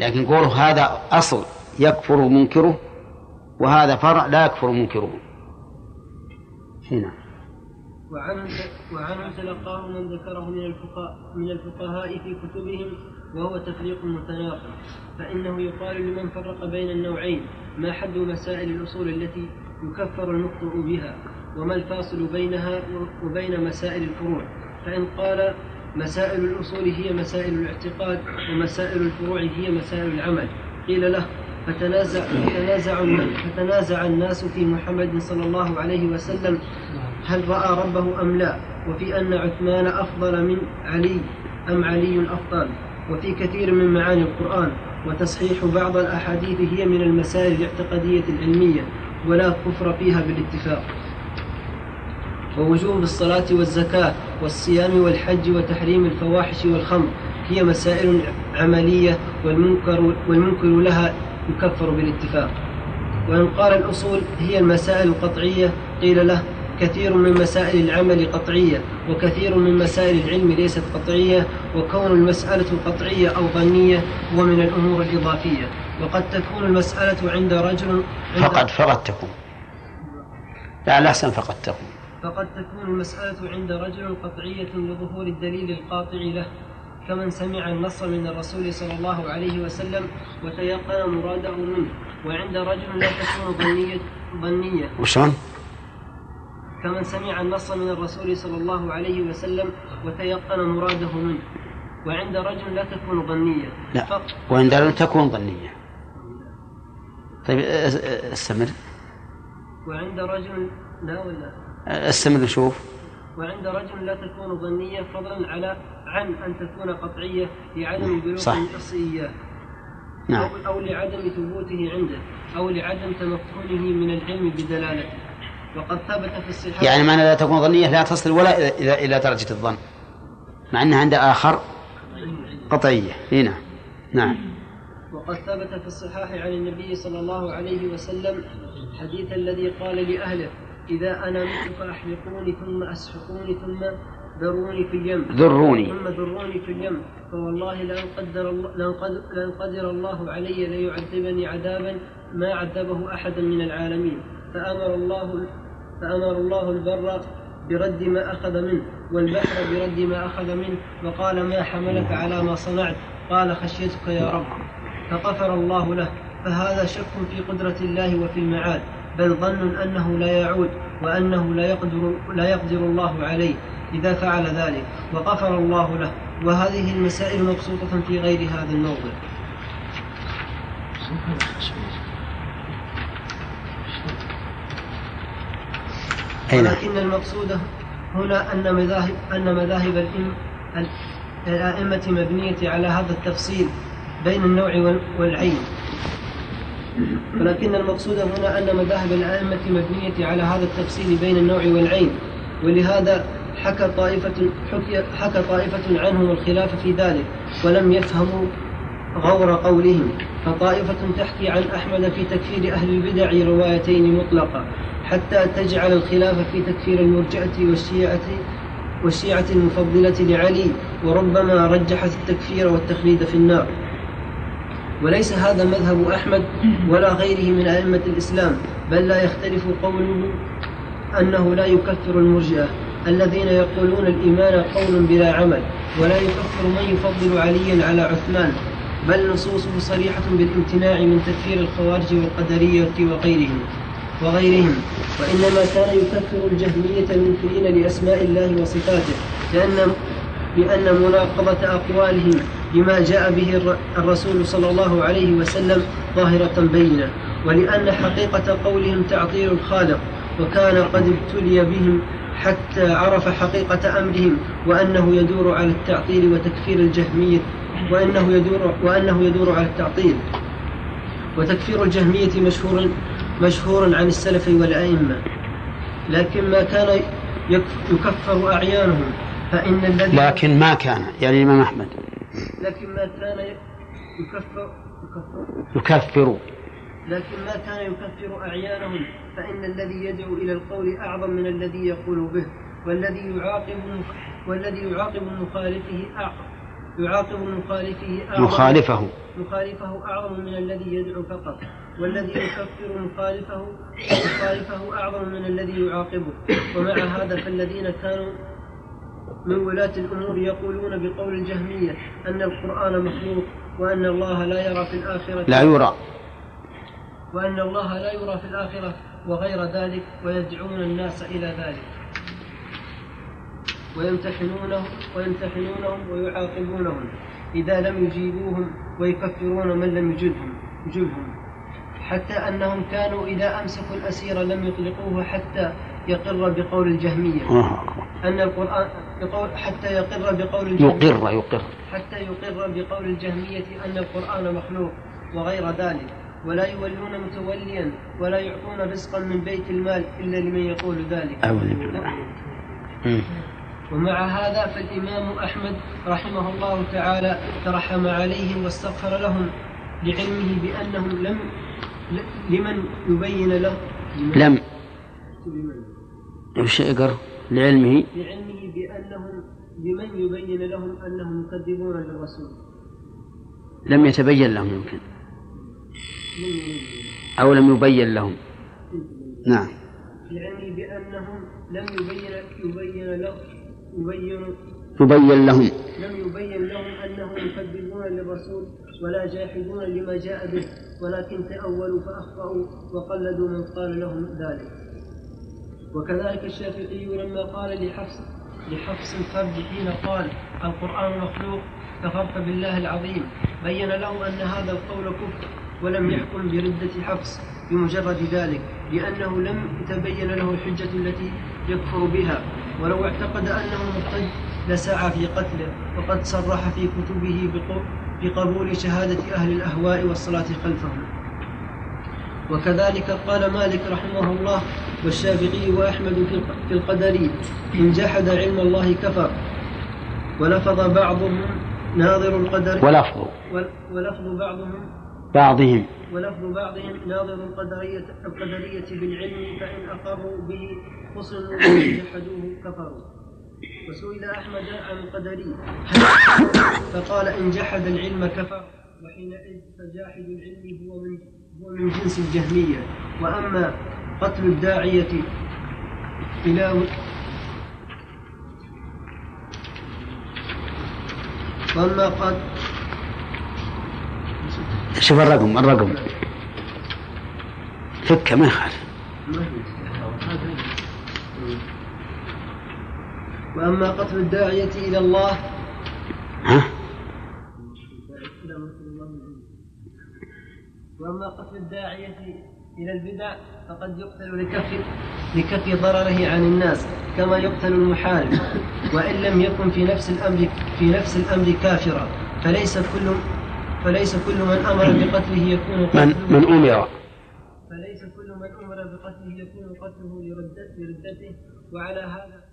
لكن قوله هذا أصل يكفر منكره وهذا فرع لا يكفر منكره. هنا وعنهم وعنهم تلقاه من ذكره من الفقهاء من الفقهاء في كتبهم وهو تفريق متناقض. فإنه يقال لمن فرق بين النوعين ما حد مسائل الأصول التي يكفر المخطئ بها. وما الفاصل بينها وبين مسائل الفروع. فإن قال مسائل الأصول هي مسائل الاعتقاد ومسائل الفروع هي مسائل العمل. قيل له فتنازع فتنازع فتنازع الناس في محمد صلى الله عليه وسلم هل رأى ربه أم لا؟ وفي أن عثمان أفضل من علي أم علي أفضل وفي كثير من معاني القرآن. وتصحيح بعض الأحاديث هي من المسائل الاعتقادية العلمية. ولا كفر فيها بالاتفاق. ووجوب الصلاة والزكاة والصيام والحج وتحريم الفواحش والخمر هي مسائل عملية والمنكر والمنكر لها يكفر بالاتفاق. وإن قال الأصول هي المسائل القطعية قيل له كثير من مسائل العمل قطعية وكثير من مسائل العلم ليست قطعية وكون المسألة قطعية أو ظنية هو من الأمور الإضافية. وقد تكون المسألة عند رجل عند فقد فقد تكون. لا أحسن فقد تكون. فقد تكون المسألة عند رجل قطعية لظهور الدليل القاطع له كمن سمع النص من الرسول صلى الله عليه وسلم وتيقن مراده منه. وعند رجل لا تكون ظنية ظنية. وشلون؟ كمن سمع النص من الرسول صلى الله عليه وسلم وتيقن مراده منه. وعند رجل لا تكون ظنية. لا. وعند لم تكون ظنية. طيب أستمر. وعند رجل لا ولا. أستمر نشوف وعند رجل لا تكون ظنية فضلا على عن أن تكون قطعية لعدم بلوغ إياه نعم. أو, لعدم ثبوته عنده. أو لعدم تمكنه من العلم بدلالته وقد ثبت في الصحاح يعني معنى لا تكون ظنية لا تصل ولا إلى- إلى إلى درجة الظن. مع أنها عند آخر قطعية. هنا نعم. وقد ثبت في الصحاح عن النبي صلى الله عليه وسلم حديث الذي قال لأهله إذا أنا مت فأحرقوني ثم أسحقوني ثم ذروني في اليم. ذروني. ثم ذروني في اليم. فوالله لأن قدر الله لأن قد- لأن قدر الله علي ليعذبني عذابا ما عذبه أحدا من العالمين. فأمر الله فأمر الله البر برد ما أخذ منه والبحر برد ما أخذ منه. وقال ما حملك على ما صنعت؟ قال خشيتك يا رب. فغفر الله له. فهذا شك في قدرة الله وفي المعاد. بل ظن أنه لا يعود وأنه لا يقدر, لا يقدر الله عليه إذا فعل ذلك وغفر الله له. وهذه المسائل مبسوطة في غير هذا الموضع. ولكن المقصود هنا أن مذاهب أن مذاهب الأئمة مبنية على هذا التفصيل بين النوع وال- والعين. ولكن المقصود هنا أن مذاهب الأئمة مبنية على هذا التفصيل بين النوع والعين ولهذا حكى طائفة حكي حكى طائفة عنهم الخلاف في ذلك ولم يفهموا غور قولهم. فطائفة تحكي عن أحمد في تكفير أهل البدع روايتين مطلقة حتى تجعل الخلاف في تكفير المرجئة والشيعة والشيعة المفضلة لعلي وربما رجحت التكفير والتخليد في النار. وليس هذا مذهب أحمد ولا غيره من أئمة الإسلام بل لا يختلف قوله أنه لا يكفر المرجئة الذين يقولون الإيمان قول بلا عمل ولا يكفر من يفضل عليا على عثمان بل نصوصه صريحة بالامتناع من تكفير الخوارج والقدرية وغيرهم وغيرهم. وإنما كان يكفر الجهمية المنكرين لأسماء الله وصفاته لأن لأن مناقضة أقوالهم بما جاء به الر- الرسول صلى الله عليه وسلم ظاهرة بينة ولأن حقيقة قولهم تعطيل الخالق وكان قد ابتلي بهم حتى عرف حقيقة أمرهم وأنه يدور على التعطيل وتكفير الجهمية وأنه يدور وأنه يدور على التعطيل وتكفير الجهمية مشهور مشهور عن السلف والأئمة. لكن ما كان يك- يكفر أعيانهم فإن الذي لكن ما كان يعني الإمام أحمد. لكن ما كان يكفر يكفر. يكفر. لكن ما كان يكفر أعيانهم فإن الذي يدعو إلى القول أعظم من الذي يقول به والذي يعاقب والذي يعاقب مخالفه أعظم يعاقب مخالفه أعظم مخالفه مخالفه أعظم من الذي يدعو فقط والذي يكفر مخالفه مخالفه أعظم من الذي يعاقبه. ومع هذا فالذين كانوا من ولاة الأمور يقولون بقول الجهمية أن القرآن مخلوق وأن الله لا يرى في الآخرة لا يرى. وأن الله لا يرى في الآخرة وغير ذلك ويدعون الناس إلى ذلك. ويمتحنونهم ويمتحنونهم ويعاقبونهم إذا لم يجيبوهم ويكفرون من لم يجبهم يجبهم. حتى أنهم كانوا إذا أمسكوا الأسير لم يطلقوه حتى يقر بقول الجهمية. أكبر أن القرآن بقول حتى يقر بقول الجهمية. يقر يقر. حتى يقر بقول الجهمية أن القرآن مخلوق وغير ذلك ولا يولون متوليا ولا يعطون رزقا من بيت المال إلا لمن يقول ذلك. أعوذ بالله. ومع هذا فالإمام أحمد رحمه الله تعالى ترحم عليهم واستغفر لهم لعلمه بأنهم لم لمن يبين له لم وش اقر لعلمه. لعلمه بأنهم بمن يبين لهم أنهم يكذبون للرسول. لم يتبين لهم يمكن. أو لم يبين لهم. نعم. لعلمه بأنهم لم يبين يبين له يبين يبين لهم. لم يبين لهم أنهم يكذبون للرسول ولا جاحدون لما جاء به ولكن تأولوا فأخطأوا وقلدوا من قال لهم ذلك. وكذلك الشافعي لما قال لحفص لحفص الفرد حين قال القرآن مخلوق كفرت بالله العظيم. بين له أن هذا القول كفر ولم يحكم بردة حفص بمجرد ذلك لأنه لم تبين له الحجة التي يكفر بها. ولو اعتقد أنه مرتد لسعى في قتله وقد صرح في كتبه بق- بقبول شهادة أهل الأهواء والصلاة خلفهم. وكذلك قال مالك رحمه الله والشافعي وأحمد في الق- في القدر إن جحد علم الله كفر ولفظ بعضهم ناظر القدر ولفظ. ول- ولفظ بعضهم بعضهم. ولفظ بعضهم ناظر القدرية القدرية بالعلم فإن أقروا به حصنوا وإن جحدوه كفروا. وسئل أحمد عن القدري فقال إن جحد العلم كفر وحينئذ فجاحد العلم هو من هو من جنس الجهمية. وأما قتل الداعية إلى وأما قد شوف الرقم الرقم. فكة ما يخالف. وأما قتل الداعية إلى الله ها؟ وأما قتل الداعية إلى البدع فقد يقتل لكف لكف ضرره عن الناس كما يقتل المحارب. وإن لم يكن في نفس الأمر في نفس الأمر كافرا فليس كل فليس كل من أمر بقتله يكون من قتله من أمر. فليس كل من أمر بقتله يكون قتله لردته, وعلى هذا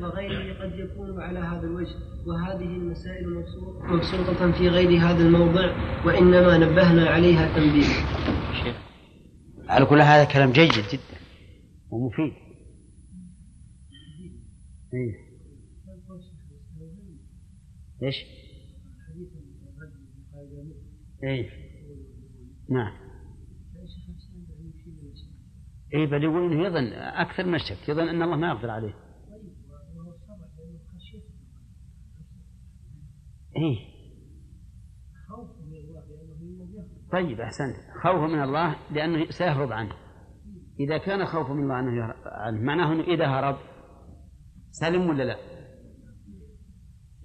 وغيره قد يكون على هذا الوجه. وهذه المسائل مبسوط- مبسوطة في غير هذا الموضع وإنما نبهنا عليها تنبيه. على كل هذا كلام جيد جدا. ومفيد. إيه. إيش؟ إيه. نعم. اي بل يقول إنه يظن أكثر من الشك يظن أن الله ما يقدر عليه. إيه. طيب أحسنت. خوفه من الله لأنه سيهرب عنه. إذا كان خوفه من الله أنه عنه معناه إنه إذا هرب سلم ولا لا؟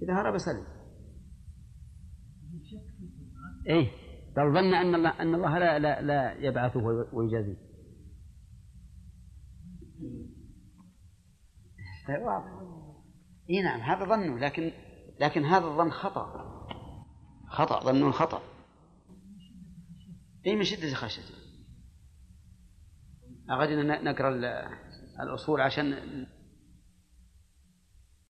إذا هرب سلم. إيه. بل ظن أن الله أن الله لا لا, لا يبعثه وي- ويجازيه واضح. إي نعم هذا ظنه لكن لكن هذا الظن خطأ. خطأ ظنه خطأ. إي من شدة خشيته. أغدنا نقرأ ال- الأصول عشان